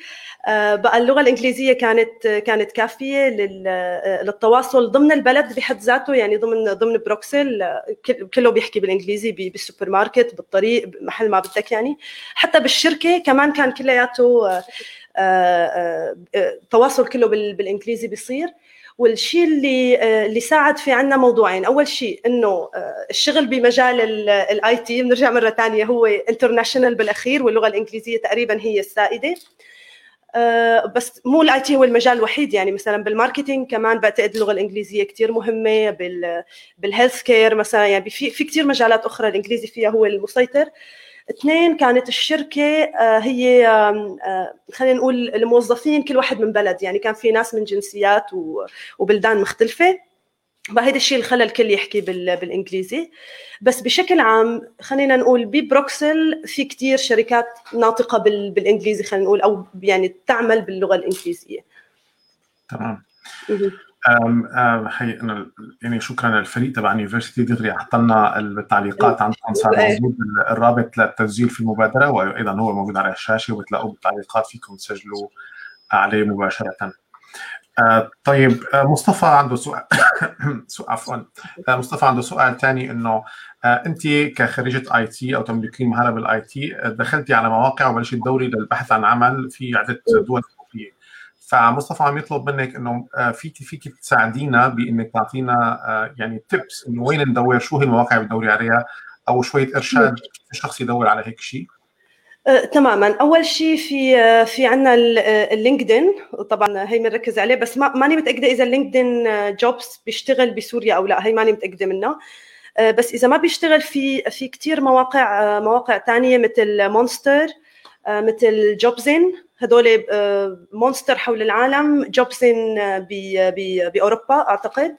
آه، بقى اللغة الإنجليزية كانت كانت كافية آه، للتواصل ضمن البلد بحد ذاته يعني ضمن ضمن بروكسل. كله بيحكي بالإنجليزي بالسوبر ماركت بالطريق محل ما بدك يعني. حتى بالشركة كمان كان كلياته تواصل كله بالإنجليزي بيصير. والشيء اللي آه، اللي ساعد في عنا موضوعين. أول شيء إنه آه، الشغل بمجال ال IT بنرجع مرة ثانية هو international بالأخير واللغة الإنجليزية تقريبا هي السائدة. آه، بس مو ال IT هو المجال الوحيد يعني مثلا بال marketing كمان بعتقد اللغة الإنجليزية كثير مهمة بال بال healthcare مثلا يعني في في كثير مجالات أخرى الإنجليزي فيها هو المسيطر. اثنين كانت الشركة آه، هي آه، خلينا نقول الموظفين كل واحد من بلد يعني كان في ناس من جنسيات وبلدان مختلفة. فهذا الشيء اللي خلى الكل يحكي بالإنجليزي. بس بشكل عام خلينا نقول ببروكسل في كثير شركات ناطقة بالإنجليزي خلينا نقول أو يعني تعمل باللغة الإنجليزية. تمام. أم أم حي أنا يعني شكرا للفريق تبع university دغري حط لنا التعليقات عندكم صار موجود الرابط للتسجيل في المبادرة وأيضا هو موجود على الشاشة وبتلاقوه بالتعليقات فيكم تسجلوا عليه مباشرة. أه طيب أه مصطفى عنده سؤال عفوا. أه مصطفى عنده سؤال ثاني إنه أنت كخريجة IT أو تملكين مهارة بال IT دخلتي على مواقع وبلشت تدوري للبحث عن عمل في عدة دول. فمصطفى عم يطلب منك إنه آه، فيك فيك تساعدينا بإنك تعطينا آه، يعني tips إنه وين ندور شو هي المواقع اللي بتدوري عليها أو شوية إرشاد الشخص يدور على هيك شيء. أه تماما. أول شيء في في عندنا ال LinkedIn طبعا هي بنركز عليه بس ما ماني متأكدة إذا ال LinkedIn Jobs بيشتغل بسوريا أو لا. هي ماني متأكدة منها. بس إذا ما بيشتغل في في كثير مواقع مواقع ثانية مثل Monster مثل Jobsin هدول Monster حول العالم Jobsin بأوروبا أعتقد.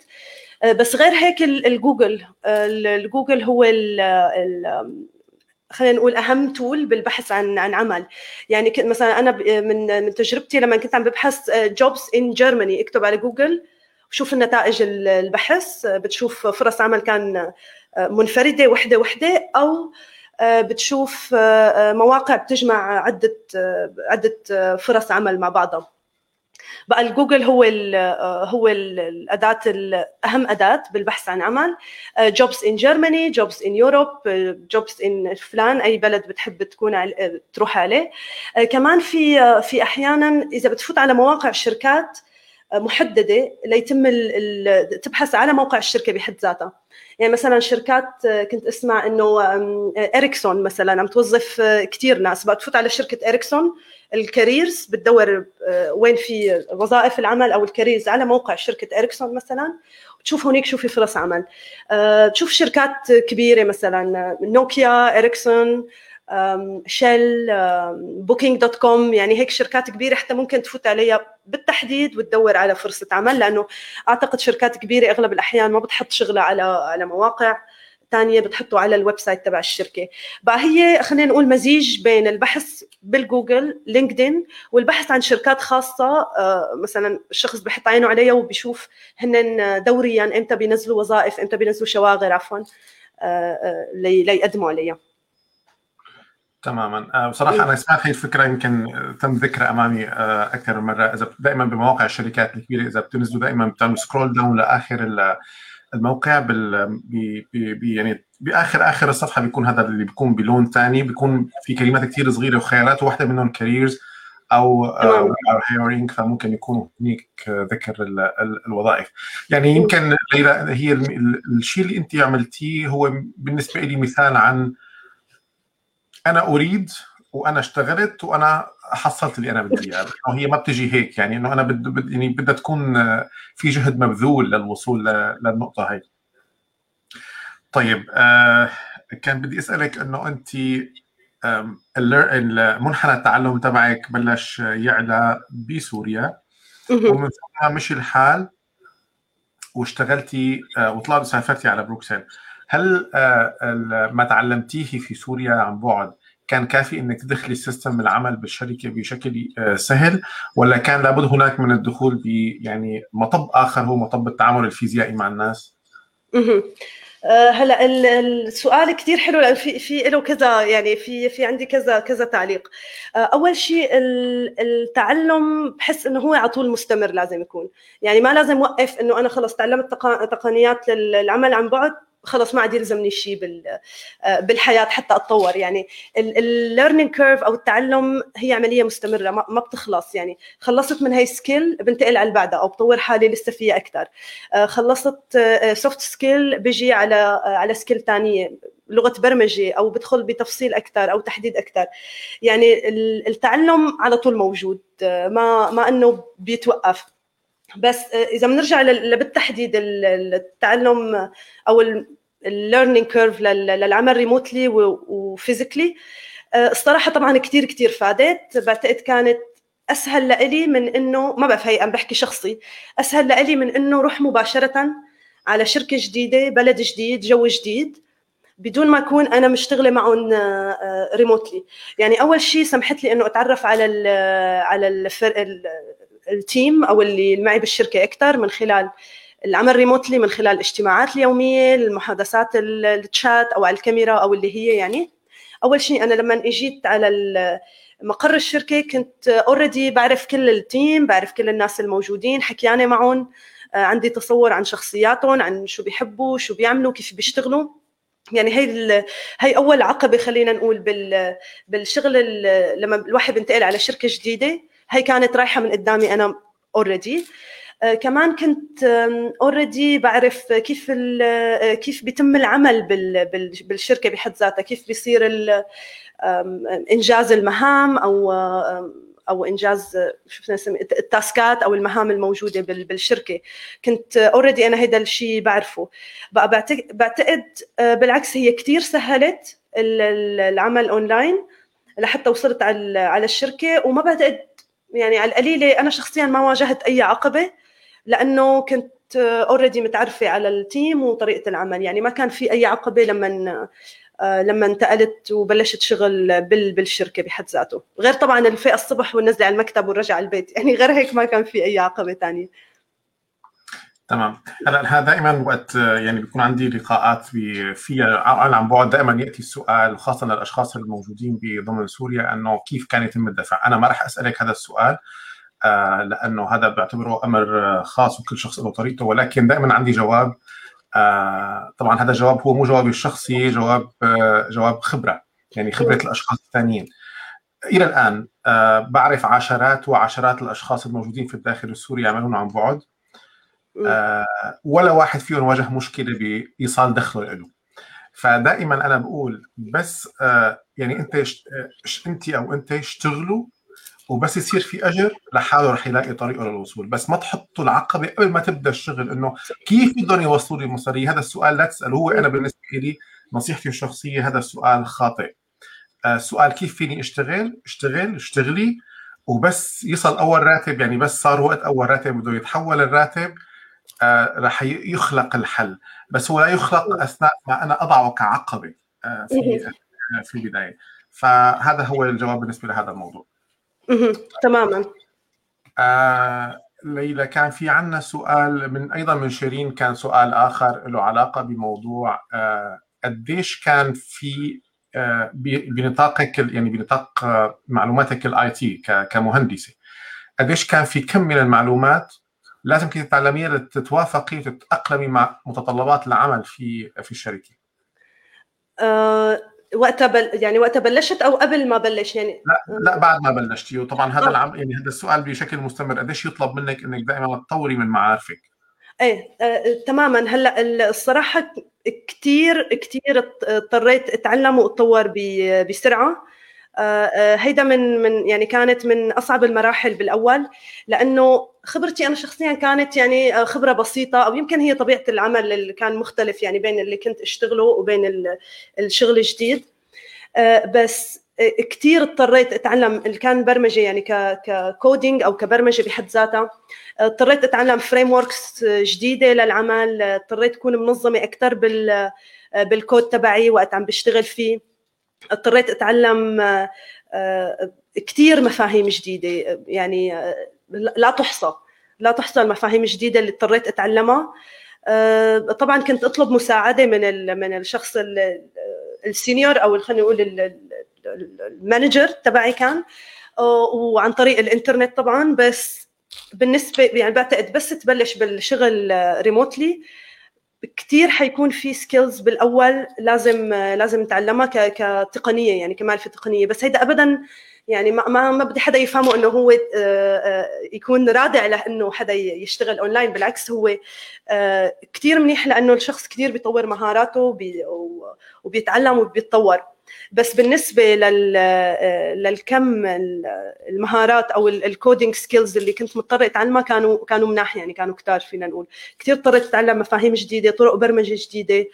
بس غير هيك ال Google ال Google هو خلينا نقول أهم tool بالبحث عن عن عمل. يعني كنت مثلا أنا من من تجربتي لما كنت عم ببحث jobs in Germany اكتب على جوجل وشوف النتائج البحث. بتشوف فرص عمل كان منفردة وحدة وحدة أو بتشوف مواقع بتجمع عدة عدة فرص عمل مع بعضها بقى الجوجل هو ال هو الأداة اهم أداة بالبحث عن عمل. jobs in Germany jobs in Europe jobs in فلان أي بلد بتحب تكون تروح عليه. كمان في في أحيانا إذا بتفوت على مواقع الشركات محددة ليتم تبحث على موقع الشركة بحد ذاتها. يعني مثلا شركات كنت أسمع إنه Ericsson مثلا عم توظف كثير ناس. بقى تفوت على شركة Ericsson ال careers بتدور وين في وظائف العمل أو ال careers على موقع شركة Ericsson مثلا. تشوف هونيك شو في فرص عمل. تشوف شركات كبيرة مثلا Nokia Ericsson Shell Booking.com يعني هيك شركات كبيرة حتى ممكن تفوت عليها بالتحديد وتدور على فرصة عمل لأنه أعتقد شركات كبيرة أغلب الأحيان ما بتحط شغلها على على مواقع ثانية بتحطه على ال website تبع الشركة. بقى هي خلينا نقول مزيج بين البحث بال Google LinkedIn والبحث عن شركات خاصة. مثلا الشخص بحط عينه عليها وبيشوف هن دوريا إمتى بينزلوا وظائف إمتى بينزلوا شواغر عفوا ليقدموا عليها. تماما. بصراحة أنا سمعت هي الفكرة يمكن تم ذكرها أمامي أكثر من مرة. إذا دائما بمواقع الشركات الكبيرة إذا بتنزلوا دائما بتعملوا scroll down لآخر الموقع بال بي بي يعني باخر آخر الصفحة بيكون هذا اللي بيكون بلون ثاني. بيكون في كلمات كثير صغيرة وخيارات واحدة منهم careers أو أو هيرنج فممكن يكون هنيك ذكر الوظائف. يعني يمكن ليلى هي الشيء اللي أنت عملتيه هو بالنسبة لي مثال عن أنا أريد وأنا اشتغلت وأنا حصلت اللي أنا بدي إياه. هي ما بتجي هيك يعني إنه أنا بد, بد يعني بدها تكون في جهد مبذول للوصول للنقطة هي. طيب آه كان بدي أسألك إنه أنت منحنى التعلم تبعك بلش يعلى بسوريا. ومن ثم مشي الحال واشتغلتي آه وطلعت سافرتي على بروكسل. هل آه ما تعلمتيه في سوريا عن بعد كان كافي إنك تدخلي ال system العمل بالشركة بشكل سهل ولا كان لابد هناك من الدخول ب يعني مطب آخر هو مطب التعامل الفيزيائي مع الناس؟ هلا السؤال كثير حلو لأن في في له كذا يعني في في عندي كذا كذا تعليق. أول شيء التعلم بحس إنه هو على طول مستمر لازم يكون. يعني ما لازم وقف إنه أنا خلص تعلمت تقنيات للعمل عن بعد. خلص ما عاد يلزمني شيء بالحياة حتى أتطور. يعني ال learning curve أو التعلم هي عملية مستمرة ما بتخلص. يعني خلصت من هاي skill بنتقل على بعدها أو بطور حالي لسه فيها أكثر خلصت soft skill بيجي على على skill ثانية لغة برمجة أو بدخل بتفصيل أكثر أو تحديد أكثر يعني التعلم على طول موجود. ما ما إنه بيتوقف. بس إذا بنرجع بالتحديد التعلم أو ال learning curve للعمل remotely و physically الصراحة طبعا كثير كثير فادت. بعتقد كانت أسهل لإلي من إنه ما بعرف هي عم بحكي شخصي أسهل لإلي من إنه روح مباشرة على شركة جديدة بلد جديد جو جديد بدون ما أكون أنا مشتغلة معهم remotely يعني أول شيء سمحت لي إنه أتعرف على ال على الفرق ال team أو اللي معي بالشركة أكثر من خلال العمل remotely من خلال الاجتماعات اليومية المحادثات التشات أو على الكاميرا أو اللي هي يعني. أول شيء أنا لما إجيت على مقر الشركة كنت already بعرف كل ال team بعرف كل الناس الموجودين حكيانة معهم عندي تصور عن شخصياتهم عن شو بيحبوا شو بيعملوا كيف بيشتغلوا. يعني هي هي أول عقبة خلينا نقول بال بالشغل لما الواحد بينتقل على شركة جديدة. هي كانت رايحة من قدامي أنا already uh, كمان كنت already بعرف كيف كيف بيتم العمل بال بالشركة بحد ذاتها كيف بيصير إنجاز المهام أو أو إنجاز شو نسمي ال task ات أو المهام الموجودة بالشركة. كنت already أنا هذا الشيء بعرفه. بقى بعتقد بالعكس هي كثير سهلت العمل اونلاين لحتى وصلت على على الشركة وما بعتقد يعني على القليلة أنا شخصيا ما واجهت أي عقبة لأنه كنت already متعرفة على ال team وطريقة العمل. يعني ما كان في أي عقبة لما لما انتقلت وبلشت شغل بالشركة بحد ذاته. غير طبعا الفيقة الصبح والنزلة على المكتب والرجعه على البيت. يعني غير هيك ما كان في أي عقبة ثانية تمام. هلا دائما وقت يعني بيكون عندي لقاءات فيها عن بعد دائما يأتي السؤال خاصة للأشخاص الموجودين بضمن سوريا إنه كيف كان يتم الدفع أنا ما راح أسألك هذا السؤال آه لأنه هذا بعتبره أمر خاص وكل شخص له طريقته ولكن دائما عندي جواب آه طبعا هذا الجواب هو مو جوابي الشخصي جواب آه جواب خبرة يعني خبرة الأشخاص الثانيين. إلى الآن آه بعرف عشرات وعشرات الأشخاص الموجودين في الداخل السوري يعملون عن بعد. آه ولا واحد فيهم واجه مشكلة بإيصال دخله له. فدائما أنا بقول بس آه يعني أنت أنت أو أنت اشتغلوا وبس يصير في أجر لحاله رح يلاقي طريقه للوصول. بس ما تحطوا العقبة قبل ما تبدأ الشغل إنه كيف بدهم يوصلوا لي المصاري هذا السؤال لا تساله هو أنا بالنسبة لي نصيحتي الشخصية هذا السؤال خاطئ. السؤال كيف فيني اشتغل؟ اشتغل اشتغلي وبس يصل أول راتب يعني بس صار وقت أول راتب بده يتحول الراتب آه رح يخلق الحل. بس هو لا يخلق أثناء ما أنا أضعه كعقبه آه في آه في البداية. فهذا هو الجواب بالنسبة لهذا الموضوع. تماما. آه ليلى كان في عنا سؤال من أيضا من شيرين كان سؤال آخر له علاقة بموضوع آه قديش كان في آه بنطاقك يعني بنطاق معلوماتك ال IT كمهندسة قديش كان في كم من المعلومات لازم كنت تتعلميها لتتوافقي وتتأقلمي مع متطلبات العمل في في الشركة. أه وقتها بل يعني وقتها بلشت أو قبل ما بلش؟ يعني لا لا بعد ما بلشتي. وطبعا هذا العم يعني هذا السؤال بشكل مستمر. قديش يطلب منك إنك دائما تطوري من معارفك؟ إيه آه تماما. هلأ الصراحة كثير كثير اضطريت أتعلم وأتطور بسرعة. آه هيدا من من يعني كانت من أصعب المراحل بالأول. لأنه خبرتي أنا شخصيا كانت يعني خبرة بسيطة أو يمكن هي طبيعة العمل اللي كان مختلف يعني بين اللي كنت أشتغله وبين الشغل الجديد. بس كثير اضطريت أتعلم اللي كان برمجة يعني ك coding أو كبرمجة بحد ذاتها. اضطريت أتعلم frameworks جديدة للعمل. اضطريت أكون منظمة أكثر بال بالكود تبعي وقت عم بشتغل فيه. اضطريت أتعلم كثير مفاهيم جديدة يعني لا تحصى. لا تحصى المفاهيم الجديدة اللي اضطريت أتعلمها. طبعا كنت أطلب مساعدة من من الشخص ال senior أو خلينا نقول ال manager تبعي كان. وعن طريق الإنترنت طبعا. بس بالنسبة يعني بعتقد بس تبلش بالشغل remotely. كثير حيكون في skills بالأول لازم لازم نتعلمها كتقنية يعني كمعرفة تقنية. بس هيدا ابدا يعني ما ما, بدي حدا يفهمه إنه هو يكون رادع لإنه حدا يشتغل اونلاين بالعكس هو كثير منيح لإنه الشخص كثير بيطور مهاراته وبيتعلم وبيتطور. بس بالنسبة لل للكم المهارات أو ال coding skills اللي كنت مضطرة أتعلمها كانوا كانوا مناح يعني كانوا كتار فينا نقول. كثير اضطريت أتعلم مفاهيم جديدة طرق برمجة جديدة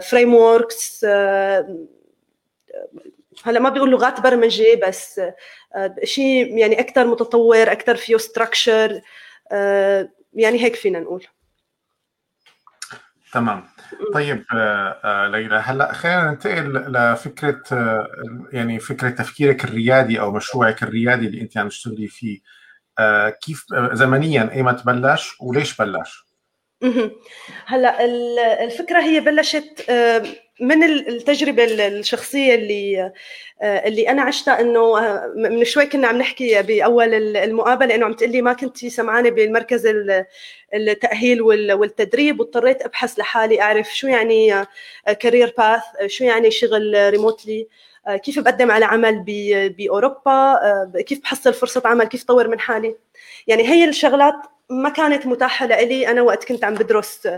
frameworks هلا ما بيقول لغات برمجة بس شيء يعني أكثر متطور أكثر فيه ستراكشر يعني هيك فينا نقول. تمام. طيب ليلى هلأ خلينا ننتقل لفكرة يعني فكرة تفكيرك الريادي أو مشروعك الريادي اللي أنت عم تشتغلي فيه. كيف زمنيا إيمتى بلش وليش بلش؟ هلا الفكرة هي بلشت من التجربة الشخصية اللي اللي أنا عشتها إنه من شوي كنا عم نحكي بأول المقابلة إنه عم تقلي ما كنتي سمعانة بالمركز التأهيل والتدريب واضطريت أبحث لحالي أعرف شو يعني كارير باث شو يعني شغل ريموتلي كيف بقدم على عمل بأوروبا كيف بحصل فرصة عمل كيف طور من حالي. يعني هي الشغلات ما كانت متاحة لإلي. أنا وقت كنت عم بدرس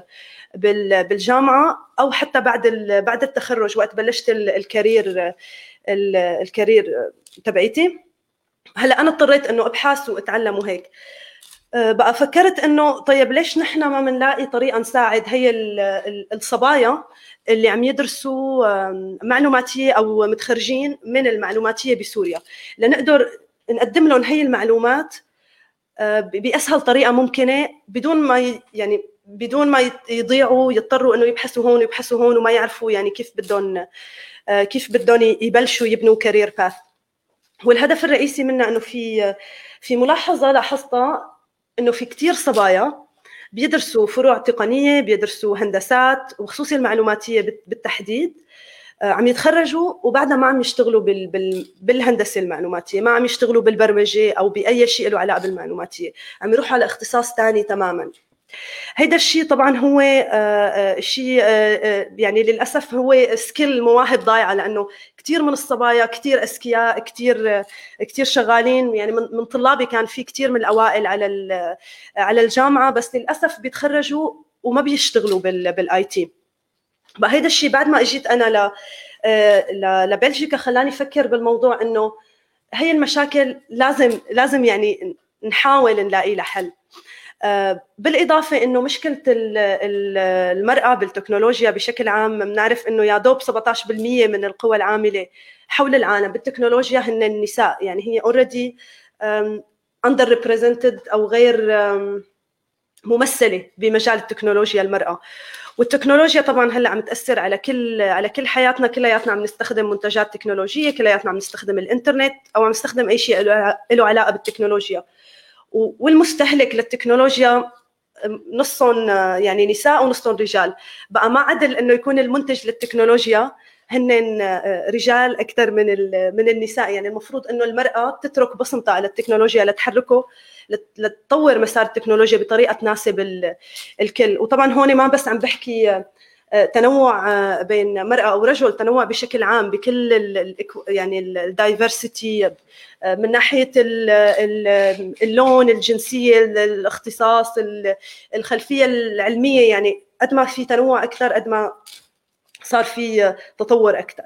بالجامعة أو حتى بعد بعد التخرج وقت بلشت الكارير الكارير تبعيتي. هلأ أنا اضطريت إنه أبحث وأتعلم وهيك. بقى فكرت إنه طيب ليش نحن ما بنلاقي طريقة نساعد هي الصبايا اللي عم يدرسوا معلوماتية أو متخرجين من المعلوماتية بسوريا. لنقدر نقدم لهم هي المعلومات بأسهل طريقة ممكنة بدون ما يعني بدون ما يضيعوا يضطروا إنه يبحثوا هون ويبحثوا هون وما يعرفوا يعني كيف بدهم كيف بدهم يبلشوا يبنوا كارير باث والهدف الرئيسي منها إنه في في ملاحظة لاحظتها إنه في كثير صبايا بيدرسوا فروع تقنية بيدرسوا هندسات وخصوصي المعلوماتية بالتحديد. آه، عم يتخرجوا وبعدها ما عم يشتغلوا بال بال بالهندسة المعلوماتية ما عم يشتغلوا بالبرمجة أو بأي شيء له علاقة بالمعلوماتية عم يروحوا على اختصاص ثاني تماما. هيدا الشيء طبعا هو آه، آه، شيء يعني للأسف هو سكيل مواهب ضايعة لأنه كثير من الصبايا كثير أذكياء كثير كثير شغالين يعني من طلابي كان في كثير من الأوائل على على الجامعة بس للأسف بيتخرجوا وما بيشتغلوا بال IT بقى هيدا الشيء بعد ما اجيت أنا ل آه، لبلجيكا خلاني أفكر بالموضوع انه هي المشاكل لازم لازم يعني نحاول نلاقي لها حل. آه، بالإضافة إنه مشكلة المرأة بالتكنولوجيا بشكل عام بنعرف إنه يا دوب 17% من القوى العاملة حول العالم بالتكنولوجيا هن النساء. يعني هي already underrepresented أو غير ممثلة بمجال التكنولوجيا المرأة. والتكنولوجيا طبعا هلأ عم تأثر على كل على كل حياتنا. كلياتنا عم نستخدم منتجات تكنولوجية كلياتنا عم نستخدم الإنترنت أو عم نستخدم أي شيء له علاقة بالتكنولوجيا. والمستهلك للتكنولوجيا نصهم يعني نساء ونصهم رجال. بقى ما عدل إنه يكون المنتج للتكنولوجيا هن رجال أكثر من من النساء. يعني المفروض إنه المرأة تترك بصمتها على التكنولوجيا لتحركه. لتطور مسار التكنولوجيا بطريقة تناسب الكل. وطبعا هون ما بس عم بحكي آه، تنوع آه، بين مرأة أو رجل تنوع بشكل عام بكل ال يعني الدايفرسيتي آه، من ناحية اللون الجنسية الاختصاص الخلفية العلمية يعني قد ما في تنوع أكثر قد ما صار في تطور أكثر.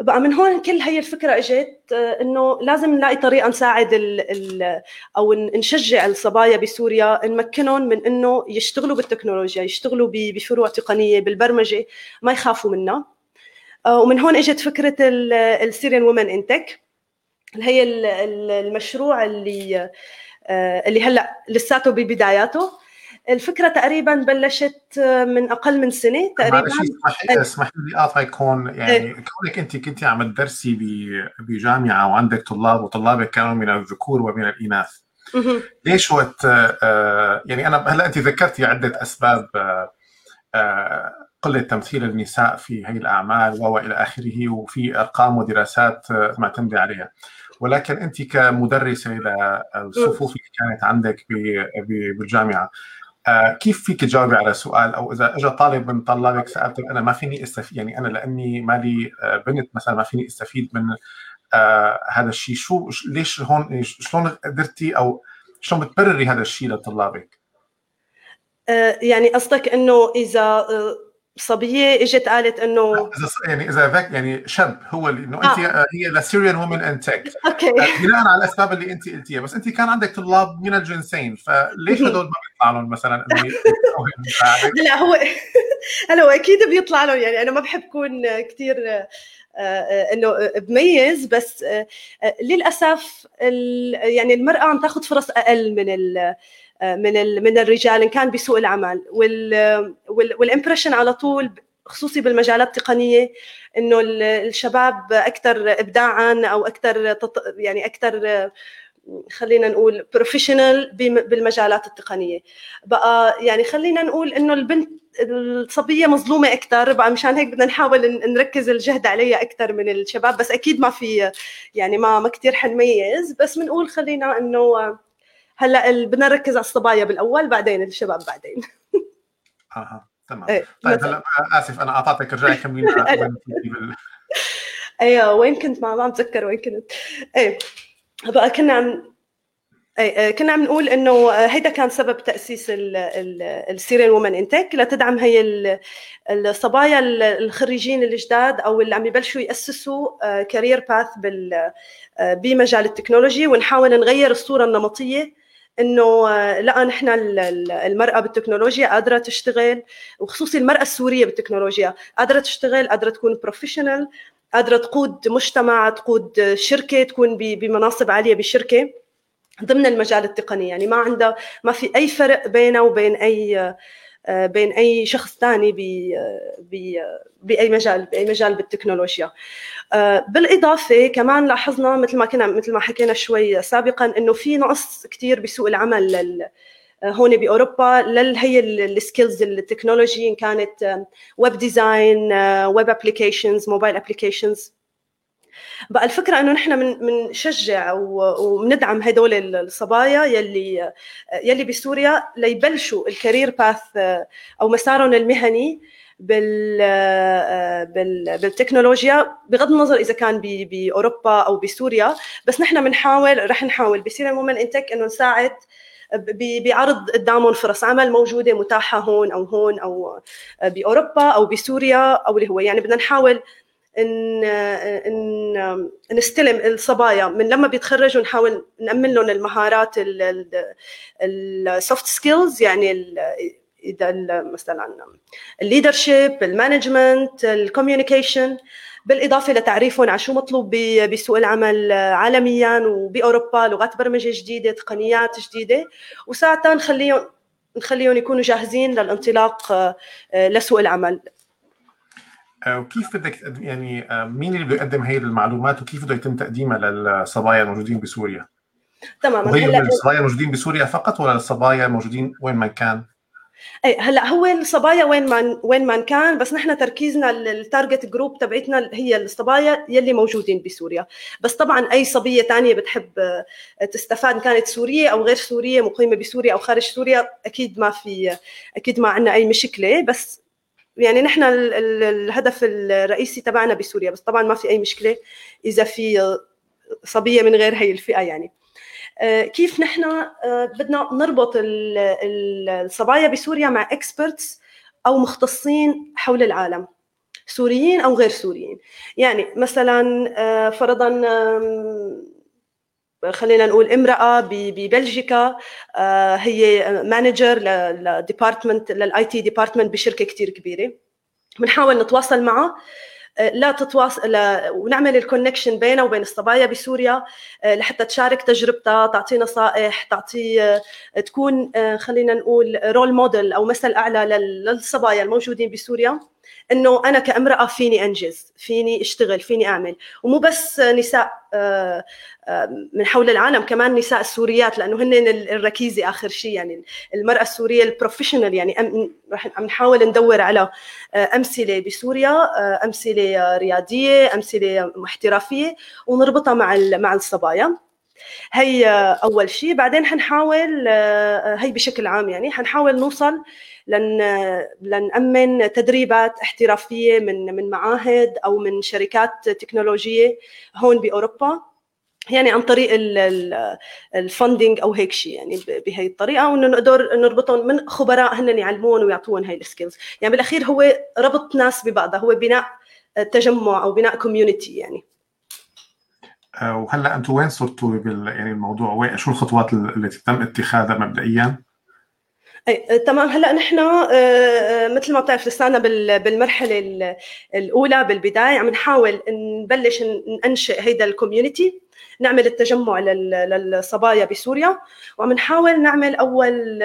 بقى من هون كل هي الفكرة إجت آه، إنه لازم نلاقي طريقة نساعد ال ال أو نشجع الصبايا بسوريا نمكنهم من إنه يشتغلوا بالتكنولوجيا يشتغلوا بفروع تقنية بالبرمجة ما يخافوا منها. آه، ومن هون إجت فكرة السيريان وومن ان تك اللي هي المشروع اللي آه، اللي هلأ لساته ببداياته. الفكرة تقريبا بلشت من أقل من سنة تقريبا. اسمح لي اقاطعك يكون يعني إيه؟ كونك أنت كنت عم تدرسي بجامعة وعندك طلاب وطلابك كانوا من الذكور ومن الإناث. ليش وقت آه، يعني أنا هلأ أنت ذكرتي عدة أسباب آه، آه، قلة تمثيل النساء في هي الأعمال وإلى آخره وفي أرقام ودراسات معتمدة عليها. ولكن أنت كمدرسة للصفوف اللي كانت عندك بالجامعة. آه، كيف فيك تجاوبي على سؤال أو إذا اجى طالب من طلابك سالته أنا ما فيني استفيد يعني أنا لأني مالي آه، بنت مثلا ما فيني استفيد من آه هذا الشيء شو ليش هون شلون قدرتي أو شلون بتبرري هذا الشيء لطلابك؟ آه يعني قصدك إنه إذا آه، صبية إجت قالت إنه يعني إذا ذاك يعني شاب هو اللي إنه أنت آه. هي ل Syrian Women in Tech okay. بناء على الأسباب اللي أنت قلتيها بس أنت كان عندك طلاب من الجنسين فليش هدول ما بيطلع لهم مثلا إنه لا هو هلا هو أكيد بيطلع لهم يعني أنا ما بحب اكون كثير آه، آه، إنه بميز بس للأسف يعني المرأة عم تاخذ فرص أقل من من من الرجال إن كان بسوق العمل. وال impression على طول خصوصي بالمجالات التقنية إنه الشباب أكثر ابداعا أو أكثر يعني أكثر خلينا نقول professional بالمجالات التقنية. بقى يعني خلينا نقول إنه البنت الصبية مظلومة أكثر بقى مشان هيك بدنا نحاول نركز الجهد عليها أكثر من الشباب. بس أكيد ما في يعني ما ما كثير حنميز. بس بنقول خلينا إنه هلا بدنا نركز على الصبايا بالأول بعدين الشباب بعدين. أها تمام. إيه طيب هلا آسف أنا قاطعتك رجعي كملي أيوه وين كنت ما ما بتذكر وين كنت. إيه بقى كنا عم أي كنا عم نقول إنه هيدا كان سبب تأسيس ال Syrian Women in Tech لتدعم هي الصبايا الخريجين الجداد أو اللي عم يبلشوا يأسسوا career path بمجال ال technology ونحاول نغير الصورة النمطية إنه آه، لا نحن المرأة بالتكنولوجيا قادرة تشتغل وخصوصي المرأة السورية بالتكنولوجيا قادرة تشتغل قادرة تكون professional قادرة تقود مجتمع تقود شركة تكون بمناصب عالية بشركه ضمن المجال التقني. يعني ما عندها ما في أي فرق بينها وبين أي آه، بين أي شخص ثاني بأي مجال بأي مجال بالتكنولوجيا. بالإضافة كمان لاحظنا مثل ما كنا مثل ما حكينا شوي سابقا إنه في نقص كثير بسوق العمل لل هون بأوروبا لل هي ال skills ال technology إن كانت web design web applications mobile applications بقى الفكرة إنه نحن بنشجع وبندعم هدول الصبايا يلي يلي بسوريا ليبلشوا ال career path أو مسارهم المهني بال بال بالتكنولوجيا بغض النظر إذا كان بأوروبا أو بسوريا. بس نحن بنحاول رح نحاول. ب Syrian Women in Tech إنه نساعد بعرض قدامهم فرص عمل موجودة متاحة هون أو هون أو بأوروبا أو بسوريا أو اللي هو يعني بدنا نحاول إن إن نستلم الصبايا من لما بيتخرجوا نحاول نأمن لهم المهارات ال soft skills يعني إذا مثلا ال leadership ال management ال communication بالإضافة لتعريفهم على شو مطلوب بسوق العمل عالميا وبأوروبا لغات برمجة جديدة تقنيات جديدة. وساعتها نخليهم نخليهم يكونوا جاهزين للانطلاق لسوق العمل. وكيف بدك يعني مين اللي بده يقدم هي المعلومات وكيف بده يتم تقديمها للصبايا الموجودين بسوريا؟ تماما وهي الصبايا الموجودين بسوريا فقط ولا الصبايا الموجودين وين ما كان؟ اي هلأ هو الصبايا وين ما وين ما كان بس نحن تركيزنا ال target group تبعتنا هي الصبايا يلي موجودين بسوريا بس طبعا أي صبية ثانية بتحب تستفاد ان كانت سورية أو غير سورية مقيمة بسوريا أو خارج سوريا أكيد ما في أكيد ما عندنا أي مشكلة بس يعني نحن الهدف الرئيسي تبعنا بسوريا بس طبعا ما في أي مشكلة إذا في صبية من غير هي الفئة يعني. كيف نحن بدنا نربط الصبايا بسوريا مع اكسبرتس أو مختصين حول العالم سوريين أو غير سوريين؟ يعني مثلا فرضا خلينا نقول امرأة ببلجيكا هي manager ل department لل IT department بشركة كثير كبيرة. بنحاول نتواصل معها لا تتواصل ونعمل ال connection بينها وبين الصبايا بسوريا لحتى تشارك تجربتها تعطي نصائح تعطي تكون خلينا نقول role model أو مثل أعلى للصبايا الموجودين بسوريا. إنه أنا كامرأة فيني أنجز فيني أشتغل فيني أعمل. ومو بس نساء من حول العالم كمان نساء السوريات لأنه هن الركيزة آخر شيء يعني المرأة السورية البروفيشنال يعني رح عم نحاول ندور على أمثلة بسوريا أمثلة ريادية أمثلة احترافية ونربطها مع مع الصبايا. هي أول شيء بعدين حنحاول هي بشكل عام يعني حنحاول نوصل لن لنأمن تدريبات احترافية من من معاهد أو من شركات تكنولوجية هون بأوروبا. يعني عن طريق ال funding أو هيك شيء يعني بهي الطريقة وإنه نقدر نربطهم من خبراء هن يعلمون ويعطوهم هي ال skills يعني بالأخير هو ربط ناس ببعضها هو بناء تجمع أو بناء community يعني. وهلأ أنتم وين صرتوا بال يعني الموضوع؟ وين شو الخطوات التي تم اتخاذها مبدئيا؟ أي تمام. هلأ نحن مثل ما بتعرف لسانا بالمرحلة الأولى بالبداية عم نحاول نبلش ننشئ هيدا ال community نعمل التجمع للصبايا بسوريا. وعم نحاول نعمل أول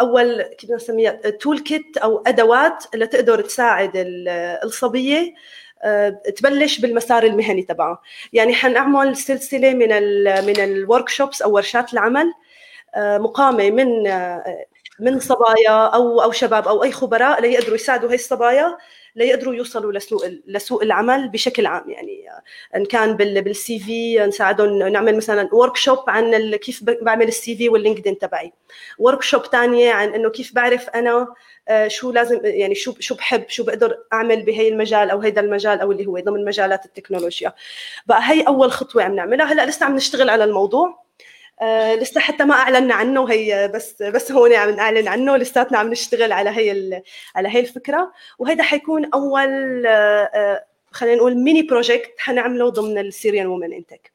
أول كيف بدنا نسميها toolkit أو أدوات لتقدر تساعد الصبية تبلش بالمسار المهني تبعها. يعني حنعمل سلسلة من ال من ال workshops أو ورشات العمل. مقامة من من صبايا أو أو شباب أو أي خبراء ليقدروا يساعدوا هي الصبايا ليقدروا يوصلوا لسوق لسوق العمل بشكل عام يعني. إن كان بال CV نساعدهم نعمل مثلا workshop عن كيف بعمل ال CV وال LinkedIn تبعي. workshop ثانية عن إنه كيف بعرف أنا شو لازم يعني شو شو بحب شو بقدر أعمل بهي المجال أو هيدا المجال أو اللي هو ضمن مجالات التكنولوجيا. بقى هي أول خطوة عم نعملها. هلأ لسه عم نشتغل على الموضوع. آه لسه حتى ما اعلنا عنه وهي بس بس هون عم نعلن عنه لساتنا عم نشتغل على هي على هي الفكرة. وهيدا حيكون أول آه خلينا نقول mini project حنعمله ضمن ال Syrian Women in Tech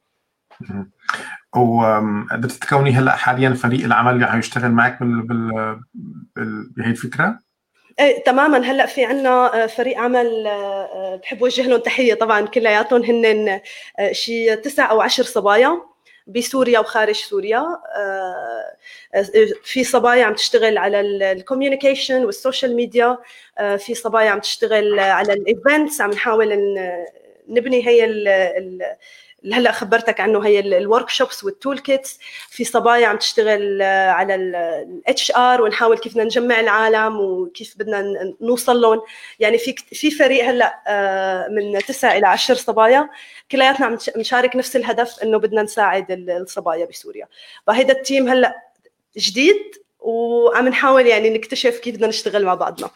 وقدرت تكوني هلأ حاليا فريق العمل اللي عم يشتغل معك بال بال بهي الفكرة؟ إيه تماما. هلأ في عنا فريق عمل بحب اوجه لهم تحية طبعا كلياتهم هن شي تسع أو عشر صبايا. بسوريا وخارج سوريا. في صبايا عم تشتغل على ال communication وال social media. في صبايا عم تشتغل على ال events عم نحاول نبني هي هلا خبرتك عنه هي ال workshops وال toolkits في صبايا عم تشتغل على ال HR ونحاول كيف بدنا نجمع العالم وكيف بدنا نوصل لهم. يعني في في فريق هلا من تسع إلى عشر صبايا. كلياتنا عم نشارك نفس الهدف إنه بدنا نساعد الصبايا بسوريا. فهيدا التيم هلا جديد وعم نحاول يعني نكتشف كيف بدنا نشتغل مع بعضنا.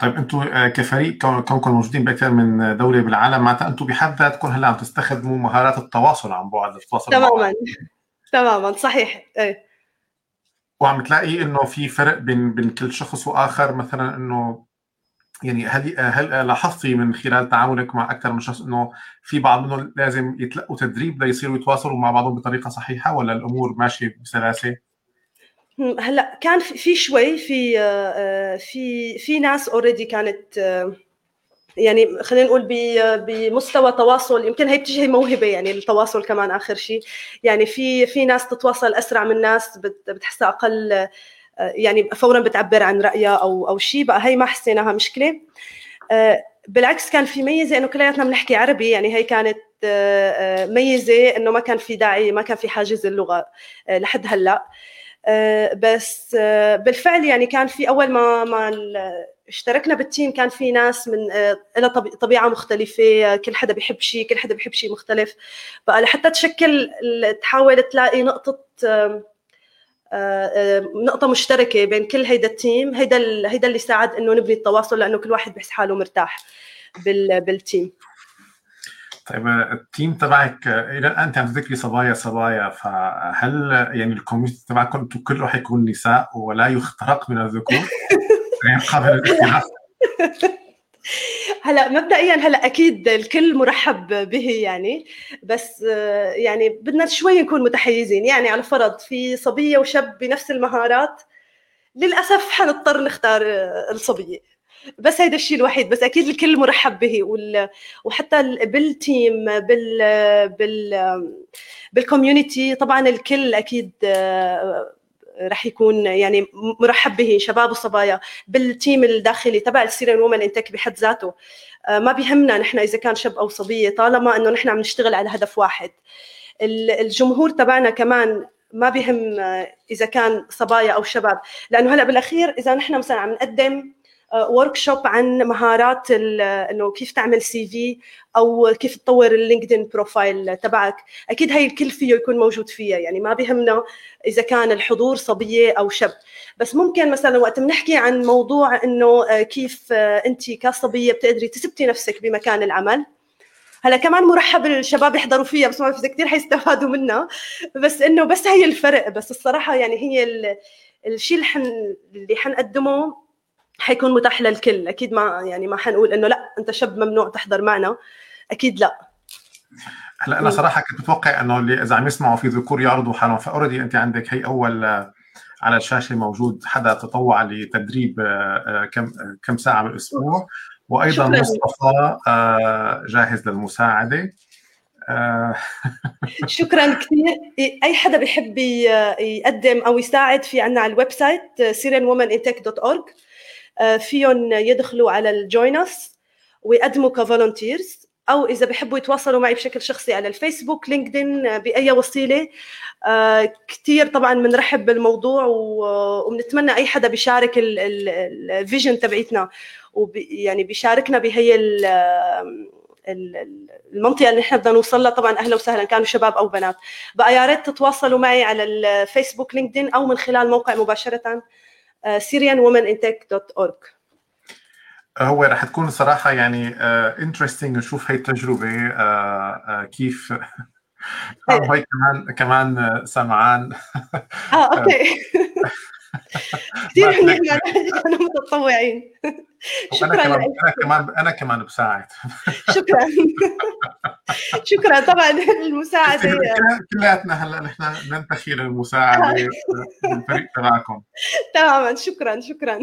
طيب أنتم آه، كفريق كونكم موجودين باكثر من دوله بالعالم معناتها أنتم بحد ذاتكم هلا عم تستخدموا مهارات التواصل عن بعد لتتواصلوا تماما. تماما صحيح. إيه. وعم تلاقي إنه في فرق بين بين كل شخص وآخر مثلا إنه يعني هل هل لاحظتي من خلال تعاملك مع أكثر من شخص إنه في بعض منهم لازم يتلقوا تدريب ليصيروا يتواصلوا مع بعضهم بطريقة صحيحة ولا الأمور ماشية بسلاسة؟ هلا كان في شوي في آه، في في ناس اوريدي كانت آه، يعني خلينا نقول بمستوى تواصل. يمكن هي بتجي موهبة يعني التواصل كمان آخر شيء يعني في في ناس تتواصل أسرع من ناس بتحسها أقل آه، يعني فورا بتعبر عن رأيها أو أو شيء بقى هي ما حسيناها مشكلة. بالعكس كان في ميزة إنه كلياتنا بنحكي عربي. يعني هي كانت ميزة إنه ما كان في داعي ما كان في حاجز اللغة لحد هلأ. آه، بس آه، بالفعل يعني كان في أول ما ما اشتركنا بالتيم كان في ناس من آه، لها طبيعة مختلفة كل حدا بيحب شيء كل حدا بيحب شيء مختلف. بقى لحتى تشكل تحاول تلاقي نقطة نقطة مشتركة بين كل هيدا ال team هيدا هيدا اللي ساعد إنه نبني التواصل لأنه كل واحد بحس حاله مرتاح بال team. طيب ال team تبعك إلى الان أنت عم تذكري صبايا صبايا فهل يعني ال community تبعكم أنتم كله حيكون نساء ولا يخترق من الذكور؟ يعني قابل للاختراق هلا مبدئيا هلا أكيد الكل مرحب به يعني بس يعني بدنا شوي نكون متحيزين. يعني على فرض في صبية وشاب بنفس المهارات للأسف حنضطر نختار الصبية. بس هيدا الشيء الوحيد بس أكيد الكل مرحب به وحتى بال team بال بال بال community طبعا الكل أكيد آه، رح يكون يعني مرحب به شباب وصبايا. بال team الداخلي تبع ال Syrian Women in Tech بحد ذاته آه، ما بيهمنا نحن إذا كان شاب أو صبية طالما إنه نحن عم نشتغل على هدف واحد. الجمهور تبعنا كمان ما بيهم آه، إذا كان صبايا أو شباب. لأنه هلأ بالأخير إذا نحن مثلا عم نقدم workshop عن مهارات إنه كيف تعمل CV أو كيف تطور ال LinkedIn profile تبعك. أكيد هي الكل فيه يكون موجود فيها يعني ما بهمنا إذا كان الحضور صبية أو شاب بس ممكن مثلا وقت بنحكي عن موضوع إنه كيف أنت كصبية بتقدري تثبتي نفسك بمكان العمل. هلا كمان مرحب الشباب يحضروا فيها بس ما بعرف كثير حيستفادوا منها. بس إنه بس هي الفرق بس الصراحة يعني هي الشيء اللي حنقدمه حيكون متاح للكل. أكيد ما يعني ما حنقول إنه لا أنت شاب ممنوع تحضر معنا. أكيد لا. هلأ أنا صراحة كنت متوقع إنه اللي إذا عم يسمعوا في ذكور يعرضوا حالهم. ف already أنت عندك هي أول على الشاشة موجود حدا تطوع لتدريب آه، كم كم ساعة بالأسبوع. وأيضا. مصطفى آه، جاهز للمساعدة. آه، شكرا كثير. إي حدا بيحب يقدم أو يساعد في عنا على ال website syrianwomanintech.org آه، فيهم يدخلوا على ال join us ويقدموا ك volunteers أو إذا بحبوا يتواصلوا معي بشكل شخصي على الفيسبوك LinkedIn آه، بأي وسيلة. آه، كثير طبعا بنرحب بالموضوع وبنتمنى أي حدا بيشارك ال vision تبعيتنا. ويعني بيشاركنا بهي المنطقة اللي نحن بدنا نوصل لها. طبعا أهلا وسهلا كانوا شباب أو بنات. بقى يا ريت تتواصلوا معي على الفيسبوك LinkedIn أو من خلال موقع مباشرة. syrianwomanintech.org هو رح تكون صراحة يعني interesting uh, نشوف هي التجربة uh, uh, كيف. هي كمان كمان سمعان. آه أوكي. كثير إحنا متطوعين. شكرا أنا كمان أنا كمان أنا كمان بساعد. شكرا. شكرا. طبعا المساعدة كلياتنا هلأ نحن ننتخي للمساعدة بالفريق تبعكم. تماما. شكرا شكرا.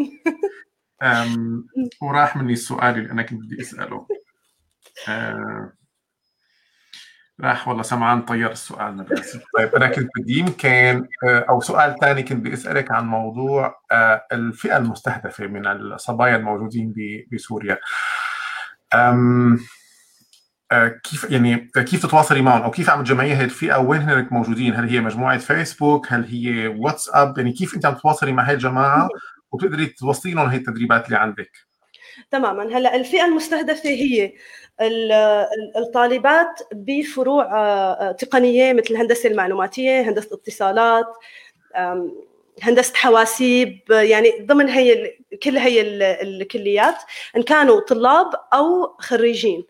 وراح مني السؤال اللي أنا كنت بدي أسأله. أه راح والله سمعان طير السؤال طيب أنا كنت بدي يمكن آه، أو سؤال ثاني كنت بدي أسألك عن موضوع آه، الفئة المستهدفة من الصبايا الموجودين بسوريا كيف يعني كيف تتواصلي معهم أو كيف عم تجمعي هي الفئة وين هنك موجودين؟ هل هي مجموعة فيسبوك؟ هل هي واتساب؟ يعني كيف أنت عم تتواصلي مع هي الجماعة وبتقدري توصلي لهم هي التدريبات اللي عندك؟ تماما. هلأ الفئة المستهدفة هي الطالبات بفروع تقنية مثل الهندسه المعلوماتية، هندسة اتصالات، هندسة حواسيب يعني ضمن هي كل هي الكليات إن كانوا طلاب أو خريجين.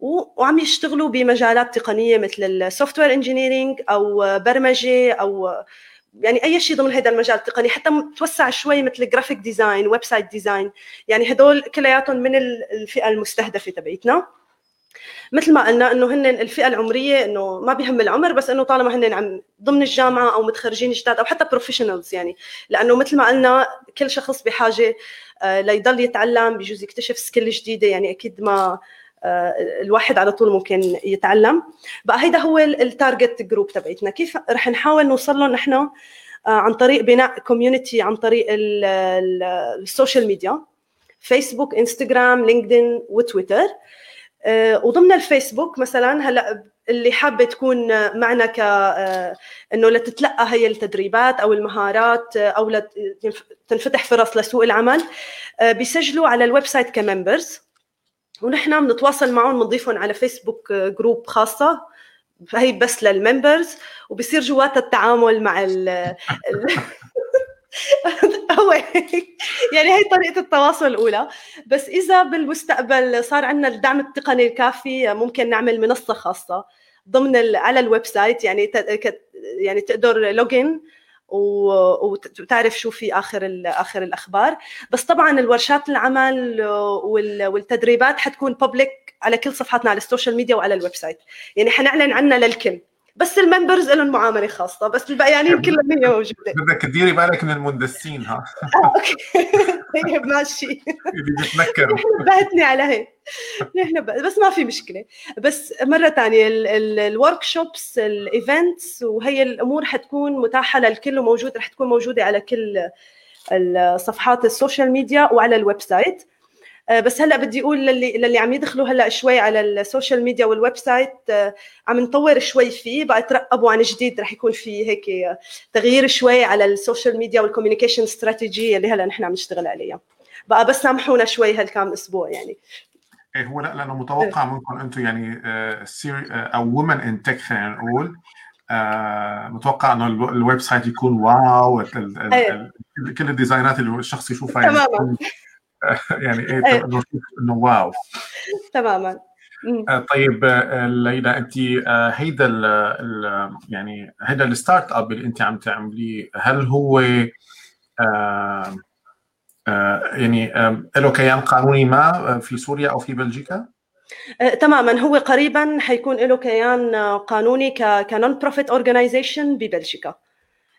وعم يشتغلوا بمجالات تقنية مثل السوفت وير أو برمجة أو يعني أي شيء ضمن هذا المجال التقني حتى توسع شوي مثل graphic design website design يعني هدول كلياتهم من الفئة المستهدفة تبعتنا مثل ما قلنا إنه هن الفئة العمرية إنه ما بيهم العمر بس إنه طالما هن عم ضمن الجامعة أو متخرجين جداد أو حتى professionals يعني. لأنه مثل ما قلنا كل شخص بحاجة آه، ليضل يتعلم بجوز يكتشف skill جديدة يعني أكيد ما الواحد على طول ممكن يتعلم. بقى هيدا هو ال target group تبعتنا كيف رح نحاول نوصل لهم نحن آه، عن طريق بناء community عن طريق ال social media فيسبوك انستغرام لينكدين وتويتر آه، وضمن الفيسبوك مثلا هلأ اللي حابة تكون معنا ك إنه لتتلقى هي التدريبات أو المهارات أو تنفتح فرص لسوق العمل بيسجلوا على ال website ك members ونحن بنتواصل معهم بنضيفهم على فيسبوك group خاصة. هي بس لل members وبصير جواتها التعامل مع ال هو يعني هي طريقة التواصل الأولى. بس إذا بالمستقبل صار عندنا الدعم التقني الكافي ممكن نعمل منصة خاصة ضمن على ال website يعني يعني تقدر login وتعرف شو في آخر آخر الأخبار. بس طبعا الورشات العمل والتدريبات حتكون public على كل صفحاتنا على ال social media وعلى ال website يعني حنعلن عنها للكل. بس ال members لهم معاملة خاصة بس البقيانين كلهم هي موجودة. بدك تديري بالك من المندسين ها. آه أوكي. طيب ماشي. اللي بيتنكروا نبهتني على هيك. نحن بس ما في مشكلة. بس مرة ثانية ال workshops ال events وهي الأمور حتكون متاحة للكل وموجوده رح تكون موجودة على كل الصفحات ال social media وعلى ال website. آه، بس هلا بدي أقول للي للي عم يدخلوا هلا شوي على ال social media وال website آه، عم نطور شوي فيه بقى ترقبوا عن جديد رح يكون في هيك تغيير شوي على ال social media وال communication strategy اللي هلا نحن عم نشتغل عليها بقى بس سامحونا شوي هالكام أسبوع يعني إيه هو لا لأنه متوقع. منكم أنتم يعني سيري آه، أو Women in Tech خلينا نقول متوقع إنه ال website يكون wow إيه. كل ال designات اللي الشخص يشوفها يعني تماما يعني إيه. إنه wow. تماما. آه، طيب آه، ليلى انت آه، هيدا ال يعني هيدا ال startup اللي انت عم تعمليه هل هو يعني له كيان قانوني ما في سوريا أو في بلجيكا؟ تماما. هو قريبا حيكون له كيان قانوني ك non-profit organization ببلجيكا.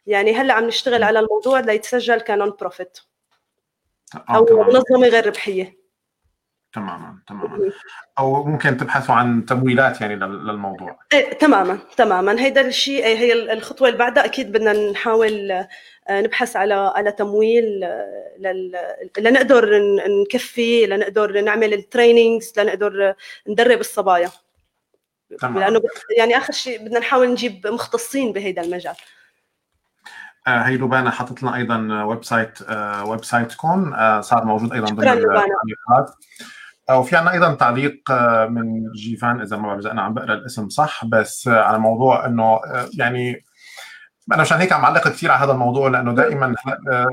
يعني هلأ عم نشتغل على الموضوع ليتسجل ك non-profit أو تمام. منظمة غير ربحية. تماما تماما. أو ممكن تبحثوا عن تمويلات يعني للموضوع. إيه تماما تماما. هيدا الشيء هي الخطوة اللي بعدها أكيد بدنا نحاول آه، نبحث على على تمويل آه، لل... لنقدر نكفي لنقدر نعمل ال trainings لنقدر ندرب الصبايا. تمام. لأنه يعني آخر شيء بدنا نحاول نجيب مختصين بهيدا المجال. آه، هي لبانة حطت لنا أيضا website websiteكم صار موجود أيضا ضمن التعليقات آه، وفي عندنا أيضا تعليق آه، من جيفان إذا ما بعرف إذا أنا عم بقرأ الاسم صح بس على موضوع إنه يعني أنا هيك عم علق كثير على هذا الموضوع لأنه دائما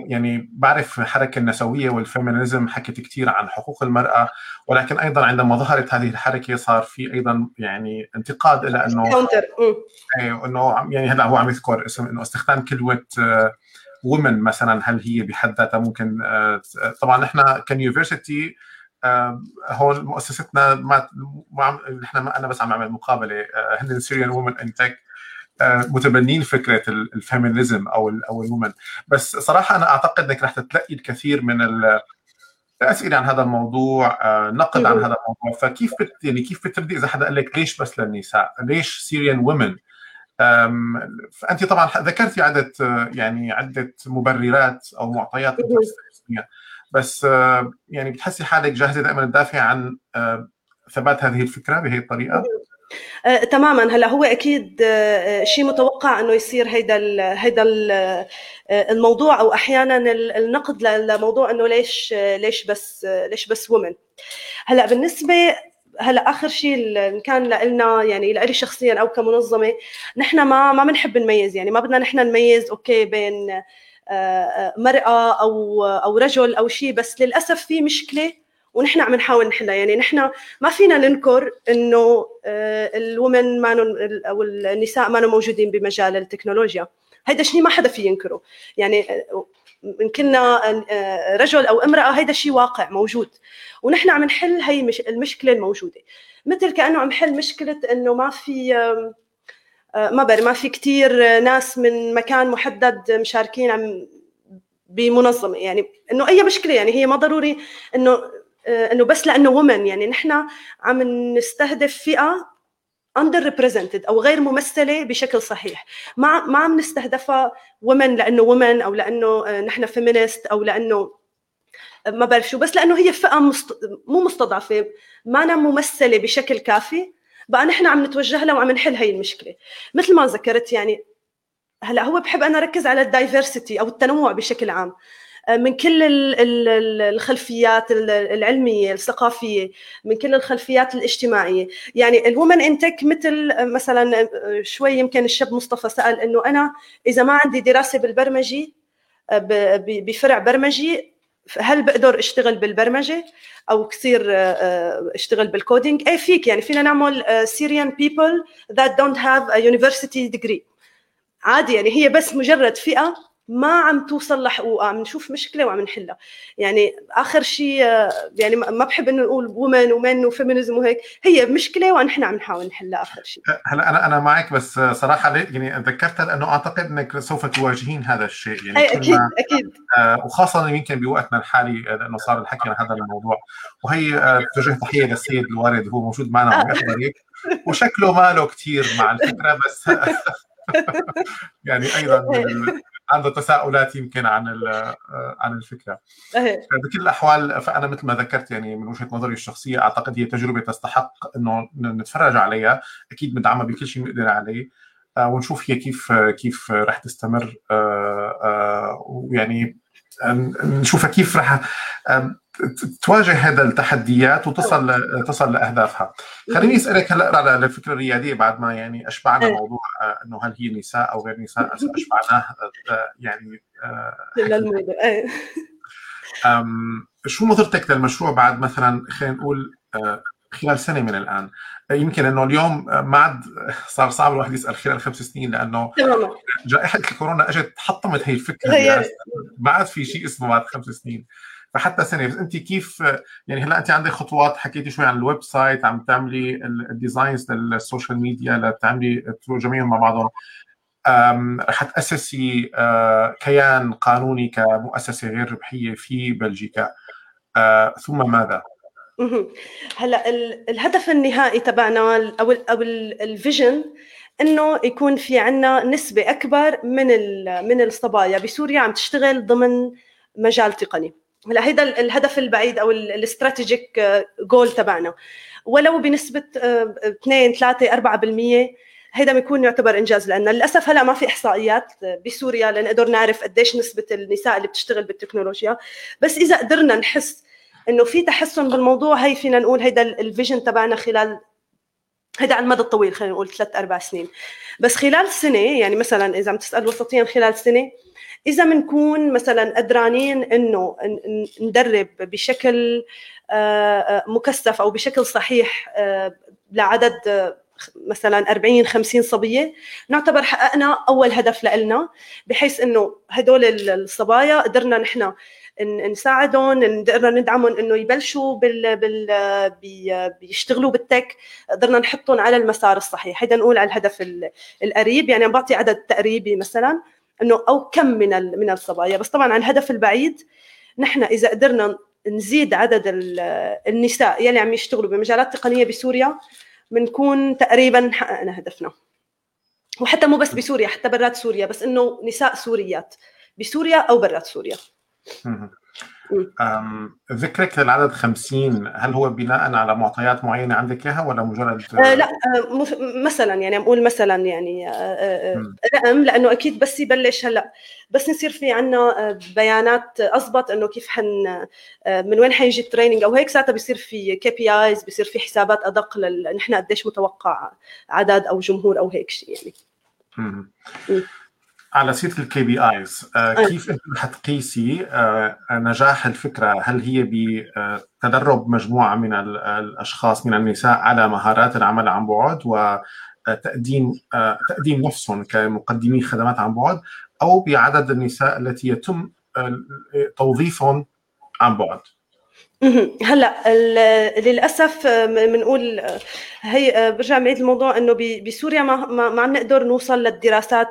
يعني بعرف الحركه النسوية وال feminism حكت كثير عن حقوق المرأة ولكن أيضا عندما ظهرت هذه الحركة صار في أيضا يعني انتقاد إلى إنه إيه، إنه يعني هلأ هو عم يذكر اسم إنه استخدام كلمة women مثلا هل هي بحد ذاتها ممكن آه، طبعا نحن ك university هون مؤسستنا ما نحن أنا بس عم أعمل مقابلة آه، هن Syrian Women in Tech متبنين فكرة ال feminism أو أو ال women بس صراحة أنا أعتقد إنك رح تتلقي الكثير من الأسئلة عن هذا الموضوع آه، نقد عن هذا الموضوع فكيف بت يعني كيف بتردي إذا حدا قال لك ليش بس للنساء؟ ليش Syrian women؟ فأنت طبعا ذكرتي عدة يعني عدة مبررات أو معطيات بس آه، يعني بتحسي حالك جاهزة دائما تدافعي عن آه، ثبات هذه الفكرة بهي الطريقة؟ آه، تماما. هلا هو أكيد آه، شيء متوقع إنه يصير هيدا ال هيدا ال الموضوع أو أحيانا النقد لموضوع إنه ليش ليش بس ليش بس ومن هلا بالنسبة هلا آخر شيء إن كان لنا يعني لإلي شخصيا أو كمنظمة نحن ما ما بنحب نميز. يعني ما بدنا نحن نميز أوكي بين مرأة أو أو رجل أو شيء بس للأسف في مشكلة ونحن عم نحاول نحلها. يعني نحن ما فينا ننكر إنه الومن ما أو النساء ما موجودين بمجال التكنولوجيا. هيدا شيء ما حدا في ينكره. يعني إن كنا رجل أو امرأة هيدا شيء واقع موجود. ونحن عم نحل هي المشكلة الموجودة. مثل كأنه عم نحل مشكلة إنه ما في ما بعرف ما في كثير ناس من مكان محدد مشاركين عم بمنظمة. يعني إنه أي مشكلة يعني هي ما ضروري إنه إنه بس لأنه women يعني نحن عم نستهدف فئة underrepresented أو غير ممثلة بشكل صحيح. ما ما عم نستهدفها women لأنه women أو لأنه نحن feminist أو لأنه ما بعرف شو بس لأنه هي فئة مست... مو مستضعفة. مانا ممثلة بشكل كافي. بقى نحن عم نتوجه لها وعم نحل هي المشكلة. مثل ما ذكرت يعني هلأ هو بحب أنا أركز على الدايفرسيتي أو التنوع بشكل عام. من كل الخلفيات العلمية الثقافية من كل الخلفيات الاجتماعية. يعني الومن انتك مثل مثلا شوي يمكن الشاب مصطفى سأل إنه أنا إذا ما عندي دراسة بالبرمجة بفرع برمجي هل بقدر أشتغل بالبرمجة أو كثير أشتغل بال coding إيه فيك يعني فينا نعمل Syrian people that don't have university degree عادي يعني هي بس مجرد فئة ما عم توصل لحقوقها عم نشوف مشكلة وعم نحلها. يعني آخر شيء يعني ما بحب إنه نقول women و men و feminism وهيك. هي مشكلة ونحن عم نحاول نحلها آخر شيء هلا أنا أنا معك بس صراحة يعني ذكرتها لأنه أعتقد إنك سوف تواجهين هذا الشيء. يعني أكيد أكيد. آه وخاصة يمكن بوقتنا الحالي لأنه صار الحكي عن هذا الموضوع. وهي آه توجه تحية للسيد الوالد هو موجود معنا يحضرك وشكله ماله كثير مع الفكرة بس يعني أيضا عنده تساؤلات يمكن عن عن الفكرة. بكل الأحوال فأنا مثل ما ذكرت يعني من وجهة نظري الشخصية أعتقد هي تجربة تستحق إنه نتفرج عليها. أكيد بندعمها بكل شيء بنقدر عليه. ونشوف هي كيف كيف رح تستمر. ويعني نشوفها كيف رح تواجه هذا التحديات وتصل تصل لأهدافها. خليني أسألك هلأ على الفكرة الريادية بعد ما يعني أشبعنا موضوع إنه هل هي نساء أو غير نساء؟ أشبعناه يعني للموضوع شو نظرتك للمشروع بعد مثلا خلينا نقول خلال سنة من الآن؟ يمكن إنه اليوم ما عاد صار صعب الواحد يسأل خلال خمس سنين لأنه جائحة الكورونا إجت حطمت هي الفكرة ما عاد في شيء اسمه بعد خمس سنين. فحتى سنه بس انت كيف يعني هلأ انت عندك خطوات حكيتي شوي عن ال website عم تعملي ال designs لل social media لتعملي تجمعيهم مع بعضهم. رح تاسسي كيان قانوني كمؤسسة غير ربحية في بلجيكا. ثم ماذا؟ هلأ الهدف النهائي تبعنا أو أو ال vision إنه يكون في عندنا نسبة أكبر من من الصبايا. بسوريا عم تشتغل ضمن مجال تقني. هلا هيدا الهدف البعيد أو ال strategic goal تبعنا. ولو بنسبة 2 3 4% هيدا بيكون يعتبر إنجاز لأن للأسف هلأ ما في إحصائيات بسوريا لنقدر نعرف قديش نسبة النساء اللي بتشتغل بالتكنولوجيا. بس إذا قدرنا نحس إنه في تحسن بالموضوع هي فينا نقول هيدا ال vision تبعنا خلال هيدا على المدى الطويل خلينا نقول ثلاث أربع سنين. بس خلال سنة يعني مثلا إذا عم تسأل وسطيا خلال سنة إذا بنكون مثلا قدرانين إنه ندرب بشكل مكثف أو بشكل صحيح لعدد مثلا 40 50 صبية نعتبر حققنا أول هدف لنا بحيث إنه هدول الصبايا قدرنا نحن نساعدهم نقدر ندعمهم إنه يبلشوا بال, بال بيشتغلوا بالتك قدرنا نحطهم على المسار الصحيح. هيدا نقول على الهدف القريب. يعني بعطي عدد تقريبي مثلا. إنه أو كم من من الصبايا. بس طبعا على الهدف البعيد نحن إذا قدرنا نزيد عدد النساء يلي عم يشتغلوا بمجالات تقنية بسوريا بنكون تقريبا حققنا هدفنا. وحتى مو بس بسوريا حتى برات سوريا بس إنه نساء سوريات بسوريا أو برات سوريا. ذكرك للعدد 50 هل هو بناء على معطيات معينة عندك اياها ولا مجرد؟ آه لا آه مثلا يعني أقول مثلا يعني آه, آه، رقم لأنه أكيد بس يبلش هلأ. بس نصير في عنا آه، بيانات اضبط إنه كيف حن من وين حيجي ال training أو هيك. ساعتها بيصير في KPIs بيصير في حسابات أدق نحن قديش متوقع عدد أو جمهور أو هيك شيء يعني. على سيره ال KPIs كيف أنت حتقيسي آه، نجاح الفكرة؟ هل هي بتدرب مجموعة من الأشخاص من النساء على مهارات العمل عن بعد وتقديم آه، تقديم نفسهم كمقدمي خدمات عن بعد أو بعدد النساء التي يتم آه، توظيفهم عن بعد؟ هلا للأسف بنقول هي برجع بعيد الموضوع إنه بسوريا ما ما عم نقدر نوصل للدراسات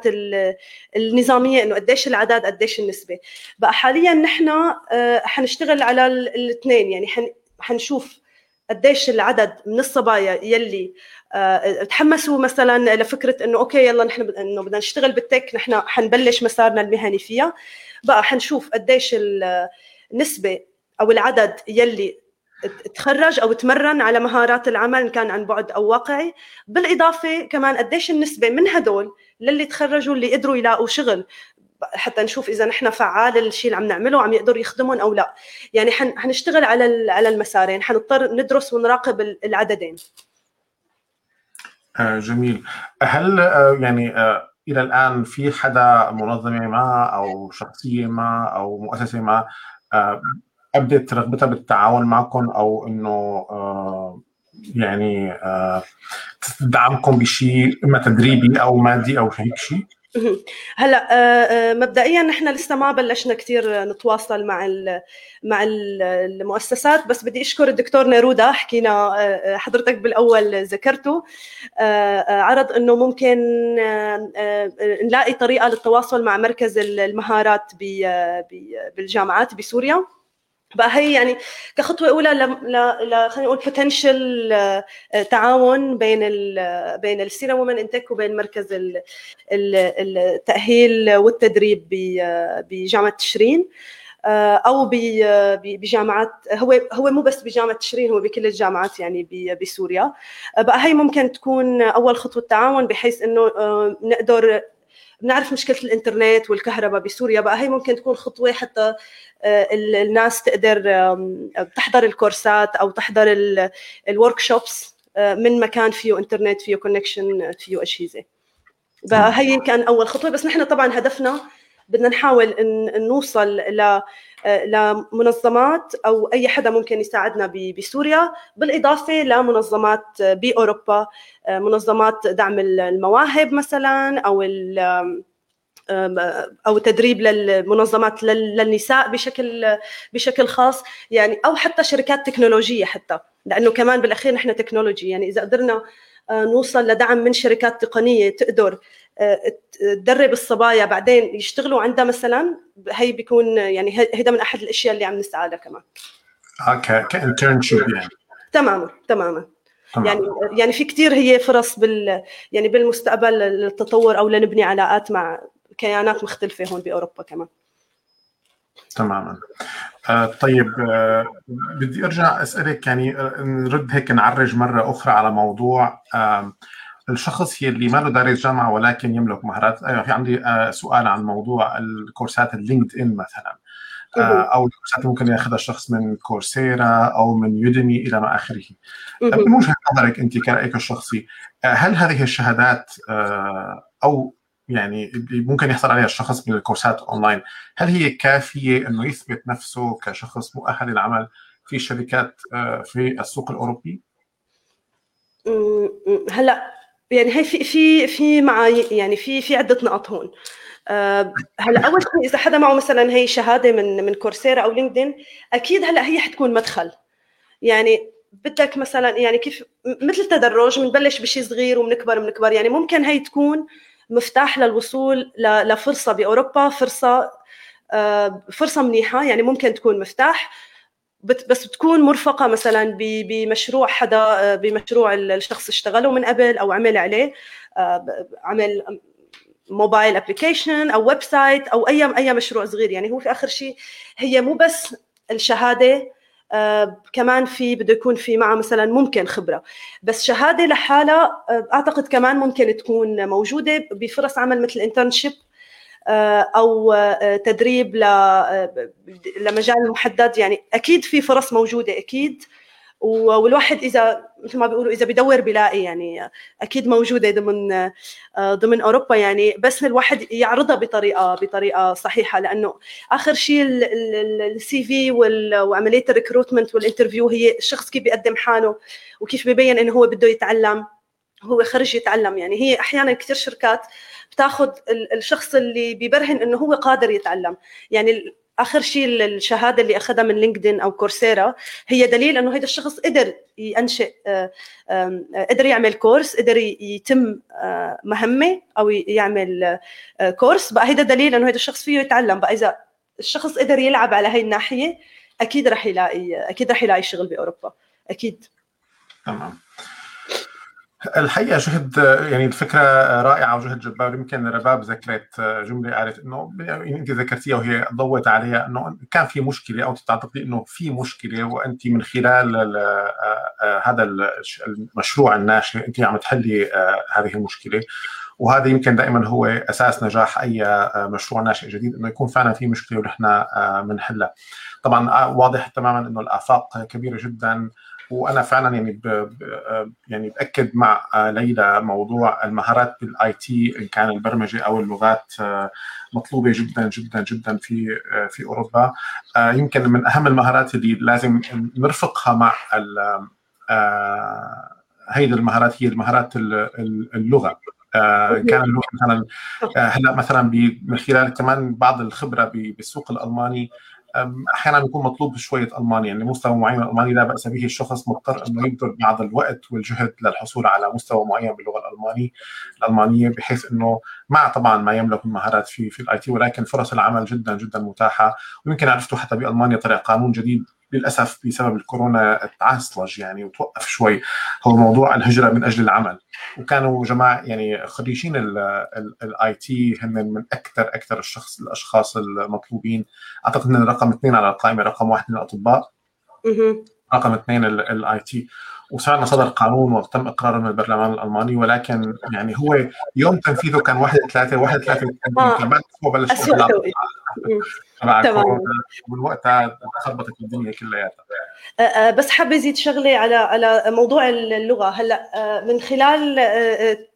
النظامية إنه قديش العدد قديش النسبة. بقى حاليا نحن آه، حنشتغل على الاثنين. يعني حنشوف قديش العدد من الصبايا يلي آه، تحمسوا مثلا لفكرة إنه أوكي يلا نحن إنه بدنا نشتغل بالتك نحن حنبلش مسارنا المهني فيها. بقى حنشوف قديش النسبة أو العدد يلي تخرج أو تمرن على مهارات العمل إن كان عن بعد أو واقعي. بالإضافة كمان قديش النسبة من هدول للي تخرجوا اللي قدروا يلاقوا شغل؟ حتى نشوف إذا نحن فعال الشيء اللي عم نعمله عم يقدروا يخدمهم أو لا. يعني حنشتغل على على المسارين. حنضطر ندرس ونراقب العددين. آه، جميل. هل آه، يعني آه، إلى الآن في حدا منظمة ما أو شخصية ما أو مؤسسة ما ابدت رغبتها بالتعاون معكم أو إنه آه يعني آه تدعمكم بشيء اما تدريبي أو مادي أو هيك شيء؟ هلأ آه، مبدئيا نحن لسه ما بلشنا كثير نتواصل مع مع المؤسسات بس بدي أشكر الدكتور نيرودا حكينا حضرتك بالأول ذكرته عرض إنه ممكن نلاقي طريقة للتواصل مع مركز المهارات بالجامعات بسوريا بقى هي يعني كخطوة أولى ل ل خلينا نقول بوتنشل آه، تعاون بين ال بين السيرا وومن انتك وبين مركز التأهيل والتدريب بجامعة تشرين آه، أو بجامعات هو هو مو بس بجامعة تشرين هو بكل الجامعات يعني بسوريا. آه، بقى هي ممكن تكون أول خطوة تعاون بحيث إنه نقدر بنعرف مشكلة الإنترنت والكهرباء بسوريا بقى. هي ممكن تكون خطوة حتى آه، الناس تقدر تحضر الكورسات أو تحضر ال workshops آه، من مكان فيه إنترنت فيه connection فيه اجهزه بقى هي كان أول خطوة. بس نحن طبعا هدفنا بدنا نحاول إن نوصل ل لمنظمات أو أي حدا ممكن يساعدنا بسوريا. بالإضافة لمنظمات بأوروبا منظمات دعم المواهب مثلا أو أو تدريب للمنظمات للنساء بشكل بشكل خاص. يعني أو حتى شركات تكنولوجية حتى. لأنه كمان بالأخير نحن technology. يعني إذا قدرنا آه، نوصل لدعم من شركات تقنية تقدر آه، تدرب الصبايا بعدين يشتغلوا عندها مثلا هي بيكون يعني هيدا من أحد الأشياء اللي عم نسعى لها كمان. okay ك internship يعني. تماما تماما. يعني يعني في كثير هي فرص بال يعني بالمستقبل للتطور أو لنبني علاقات مع كيانات مختلفة هون بأوروبا كمان. تماما. آه طيب آه بدي أرجع أسألك يعني آه، نرد هيك نعرج مرة أخرى على موضوع آه الشخص يلي ما له دارس جامعه ولكن يملك مهارات. آه في عندي آه سؤال عن موضوع الكورسات اللينكد ان مثلا. آه أو الكورسات ممكن ياخذها الشخص من كورسيرا أو من يوديمي إلى ما آخره. من وجهة نظرك أنت كرأيك الشخصي آه، هل هذه الشهادات أو يعني ممكن يحصل عليها الشخص من الكورسات أونلاين هل هي كافية أنه يثبت نفسه كشخص مؤهل للعمل في شركات في السوق الأوروبي؟ هلأ يعني هي في في في مع يعني في في عدة نقط هون. أه هلا أول شيء إذا حدا معه مثلا هي شهادة من من Coursera أو LinkedIn أكيد هلا هي حتكون مدخل. يعني بدك مثلا يعني كيف مثل تدرج بنبلش بشيء صغير وبنكبر بنكبر يعني ممكن هي تكون مفتاح للوصول لفرصة بأوروبا فرصة آه، فرصة منيحة. يعني ممكن تكون مفتاح. بس بتكون مرفقة مثلا بمشروع حدا آه، بمشروع الشخص اشتغله من قبل أو عمل عليه آه، عمل mobile application أو website أو اي أي مشروع صغير. يعني هو في آخر شيء هي مو بس الشهادة آه كمان في بده يكون في معها مثلا ممكن خبرة. بس شهادة لحالها أعتقد كمان ممكن تكون موجودة بفرص عمل مثل انترنشيب أو آه تدريب آه، لمجال محدد. يعني أكيد في فرص موجودة أكيد. والواحد إذا مثل ما بيقولوا إذا بدور بيلاقي يعني أكيد موجودة ضمن آه، ضمن أوروبا. يعني بس الواحد يعرضها بطريقة بطريقة صحيحة. لأنه آخر شيء ال CV وعملية ال recruitment وال interview هي الشخص كيف بيقدم حاله وكيف ببين إنه هو بده يتعلم هو خرج يتعلم. يعني هي أحيانا كثير شركات بتاخذ الشخص اللي بيبرهن إنه هو قادر يتعلم. يعني آخر شيء الشهادة اللي أخذها من LinkedIn أو Coursera هي دليل إنه هذا الشخص قدر ينشئ آه، قدر يعمل course قدر يتم آه، مهمة أو يعمل آه، كورس. بقى هذا دليل إنه هذا الشخص فيه يتعلم. بقى إذا الشخص قدر يلعب على هاي الناحية أكيد رح يلاقي أكيد رح يلاقي شغل بأوروبا. أكيد. تمام. الحقيقة جهد يعني الفكرة رائعة وجهد جبار. يمكن رباب ذكرت جملة قالت إنه يعني أنت ذكرتيها وهي ضوت عليها إنه كان في مشكلة أو تعتقدي إنه في مشكلة وأنت من خلال هذا المشروع الناشئ أنت عم تحلي هذه المشكلة. وهذا يمكن دائما هو أساس نجاح أي مشروع ناشئ جديد إنه يكون فعلا في مشكلة ونحن بنحلها. طبعا واضح تماما إنه الآفاق كبيرة جدا. وأنا فعلا يعني ب ب يعني بأكد مع ليلى موضوع المهارات بال IT إن كان البرمجة أو اللغات مطلوبة جدا جدا جدا في في أوروبا. يمكن من أهم المهارات اللي لازم نرفقها مع هيدي المهارات هي المهارات اللغة. كان اللغة مثلا هلأ مثلا من خلال كمان بعض الخبرة بالسوق الألماني أحيانا بيكون مطلوب شوية ألماني يعني مستوى معين من الالماني لا بأس به الشخص مضطر إنه يبذل بعض الوقت والجهد للحصول على مستوى معين باللغة الألماني الألمانية بحيث إنه مع طبعا ما يملك من مهارات في في ال IT ولكن فرص العمل جدا جدا متاحة. ويمكن عرفتوا حتى بألمانيا طلع قانون جديد للأسف بسبب الكورونا تعصلج يعني وتوقف شوي هو موضوع الهجرة من أجل العمل. وكانوا جماعة يعني خريجين ال IT هن من أكثر أكثر الشخص الأشخاص المطلوبين. أعتقد إن رقم اثنين على القائمة رقم واحد من الأطباء. رقم اثنين ال IT. وفعلا صدر قانون وتم إقراره من البرلمان الألماني ولكن يعني هو يوم تنفيذه كان 1 3 1 3 كان بعد أسبوع بلش تمام. ومن وقتها خربطت الدنيا كلياتها. أه، أه، بس حابه ازيد شغله على على موضوع اللغة. هلا أه، من خلال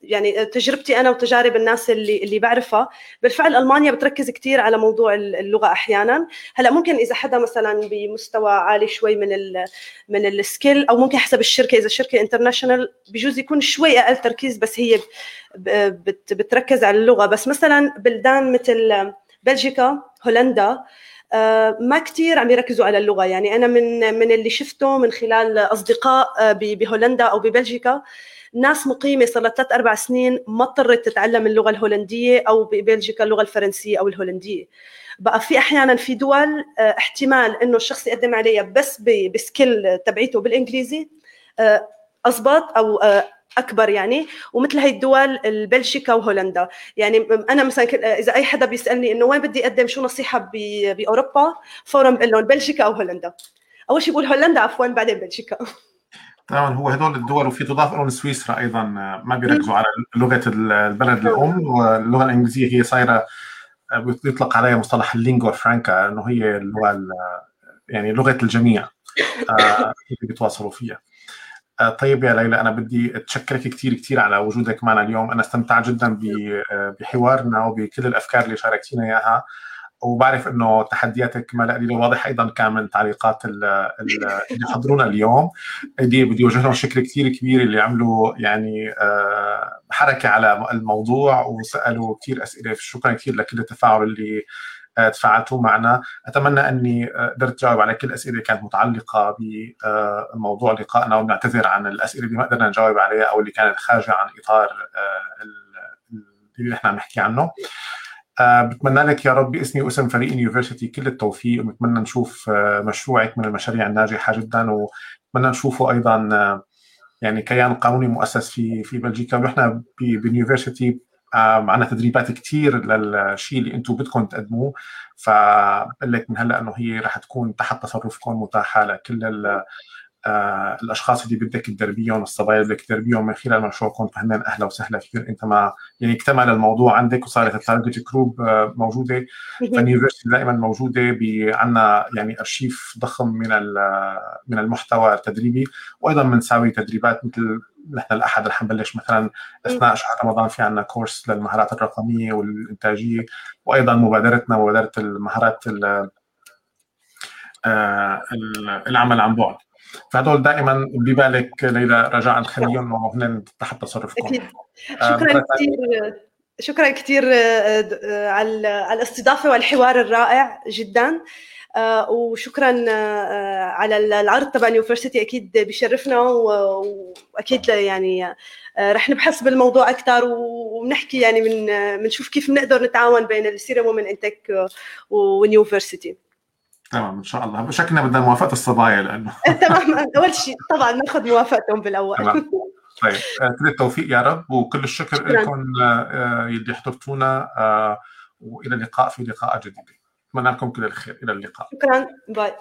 يعني تجربتي أنا وتجارب الناس اللي اللي بعرفها بالفعل ألمانيا بتركز كثير على موضوع اللغة أحيانا. هلا ممكن إذا حدا مثلا بمستوى عالي شوي من ال من ال skill أو ممكن حسب الشركة إذا شركة international بجوز يكون شوي أقل تركيز بس هي بتركز على اللغة. بس مثلا بلدان مثل بلجيكا هولندا. آه، ما كثير عم يركزوا على اللغة. يعني أنا من من اللي شفته من خلال أصدقاء آه، بهولندا أو ببلجيكا ناس مقيمة صار لها ثلاث أربع سنين ما اضطرت تتعلم اللغة الهولندية أو ببلجيكا اللغة الفرنسية أو الهولندية. بقى في أحيانا في دول آه، احتمال إنه الشخص يقدم عليها بس بسكيل تبعيته بالإنجليزي اضبط أو أكبر يعني ومثل هي الدول بلجيكا وهولندا. يعني أنا مثلا إذا أي حدا بيسألني إنه وين بدي أقدم شو نصيحة بأوروبا فورا بقول لهم بلجيكا أو هولندا. أول شيء بقول هولندا عفوا بعدين بلجيكا. تمام هو هدول الدول وفي تضاف لهم سويسرا أيضا ما بيركزوا على لغة البلد الأم واللغة الإنجليزية هي صايرة بيطلق عليها مصطلح اللينجوا فرانكا إنه هي اللغة يعني لغة الجميع آه، اللي بيتواصلوا فيها. آه، طيب يا ليلى أنا بدي أتشكرك كثير كثير على وجودك معنا اليوم. أنا استمتعت جدا آه، بحوارنا وبكل الأفكار اللي شاركتينا إياها. وبعرف إنه تحدياتك ما قليله واضح أيضا كان من تعليقات اللي حضرونا اليوم. بدي أوجه لهم شكر كثير كبير اللي عملوا يعني آه، حركة على الموضوع وسألوا كثير أسئلة. شكرا كثير لكل التفاعل اللي تفاعلتوا معنا. أتمنى أني قدرت أجاوب على كل الأسئلة اللي كانت متعلقة بموضوع لقائنا ونعتذر عن الأسئلة اللي ما قدرنا نجاوب عليها أو اللي كانت خارجة عن إطار آه، اللي نحن نحكي عنه. آه، بتمنى لك يا رب باسمي واسم فريق يونيفرسيتي كل التوفيق وبتمنى نشوف آه، مشروعك من المشاريع الناجحة جدا وبتمنى نشوفه أيضا يعني كيان قانوني مؤسس في في بلجيكا. ونحن باليونيفرسيتي معنا تدريبات كثير للشيء اللي أنتم بدكم تقدموه. فبقول لك من هلأ إنه هي رح تكون تحت تصرفكم متاحه لكل الأشخاص اللي بدك تدربيهم الصبايا اللي بدك تدربيهم من خلال مشروعكم فهن أهلا وسهلا فيهم أنت ما يعني اكتمل الموضوع عندك وصارت ال target group آه موجودة. فاليونيفرستي دائما موجودة عندنا يعني أرشيف ضخم من من المحتوى التدريبي. وأيضا بنساوي تدريبات مثل نحن الأحد رح نبلش مثلا اثناء شهر رمضان في عندنا كورس للمهارات الرقمية والإنتاجية. وأيضا مبادرتنا مبادره المهارات آه العمل عن بعد. فهدول دائما ببالك ليلى رجاء خليهم وهن تحت تصرفكم. أكيد. شكرا كثير شكرا كثير على الاستضافة والحوار الرائع جدا. وشكرا على العرض تبع اليونيفرستي أكيد بيشرفنا وأكيد يعني رح نبحث بالموضوع أكثر ونحكي يعني من بنشوف كيف بنقدر نتعاون بين السيرم ومن إنتك واليونيفرستي تمام إن شاء الله. شكلنا بدنا موافقة الصبايا لأنه تمام. أول شيء طبعا ناخذ موافقتهم بالأول. تمام. طيب كل التوفيق يا رب وكل الشكر لكم يلي حضرتونا وإلى اللقاء في لقاءات جديده اتمنى لكم كل الخير. إلى اللقاء. شكرا. باي.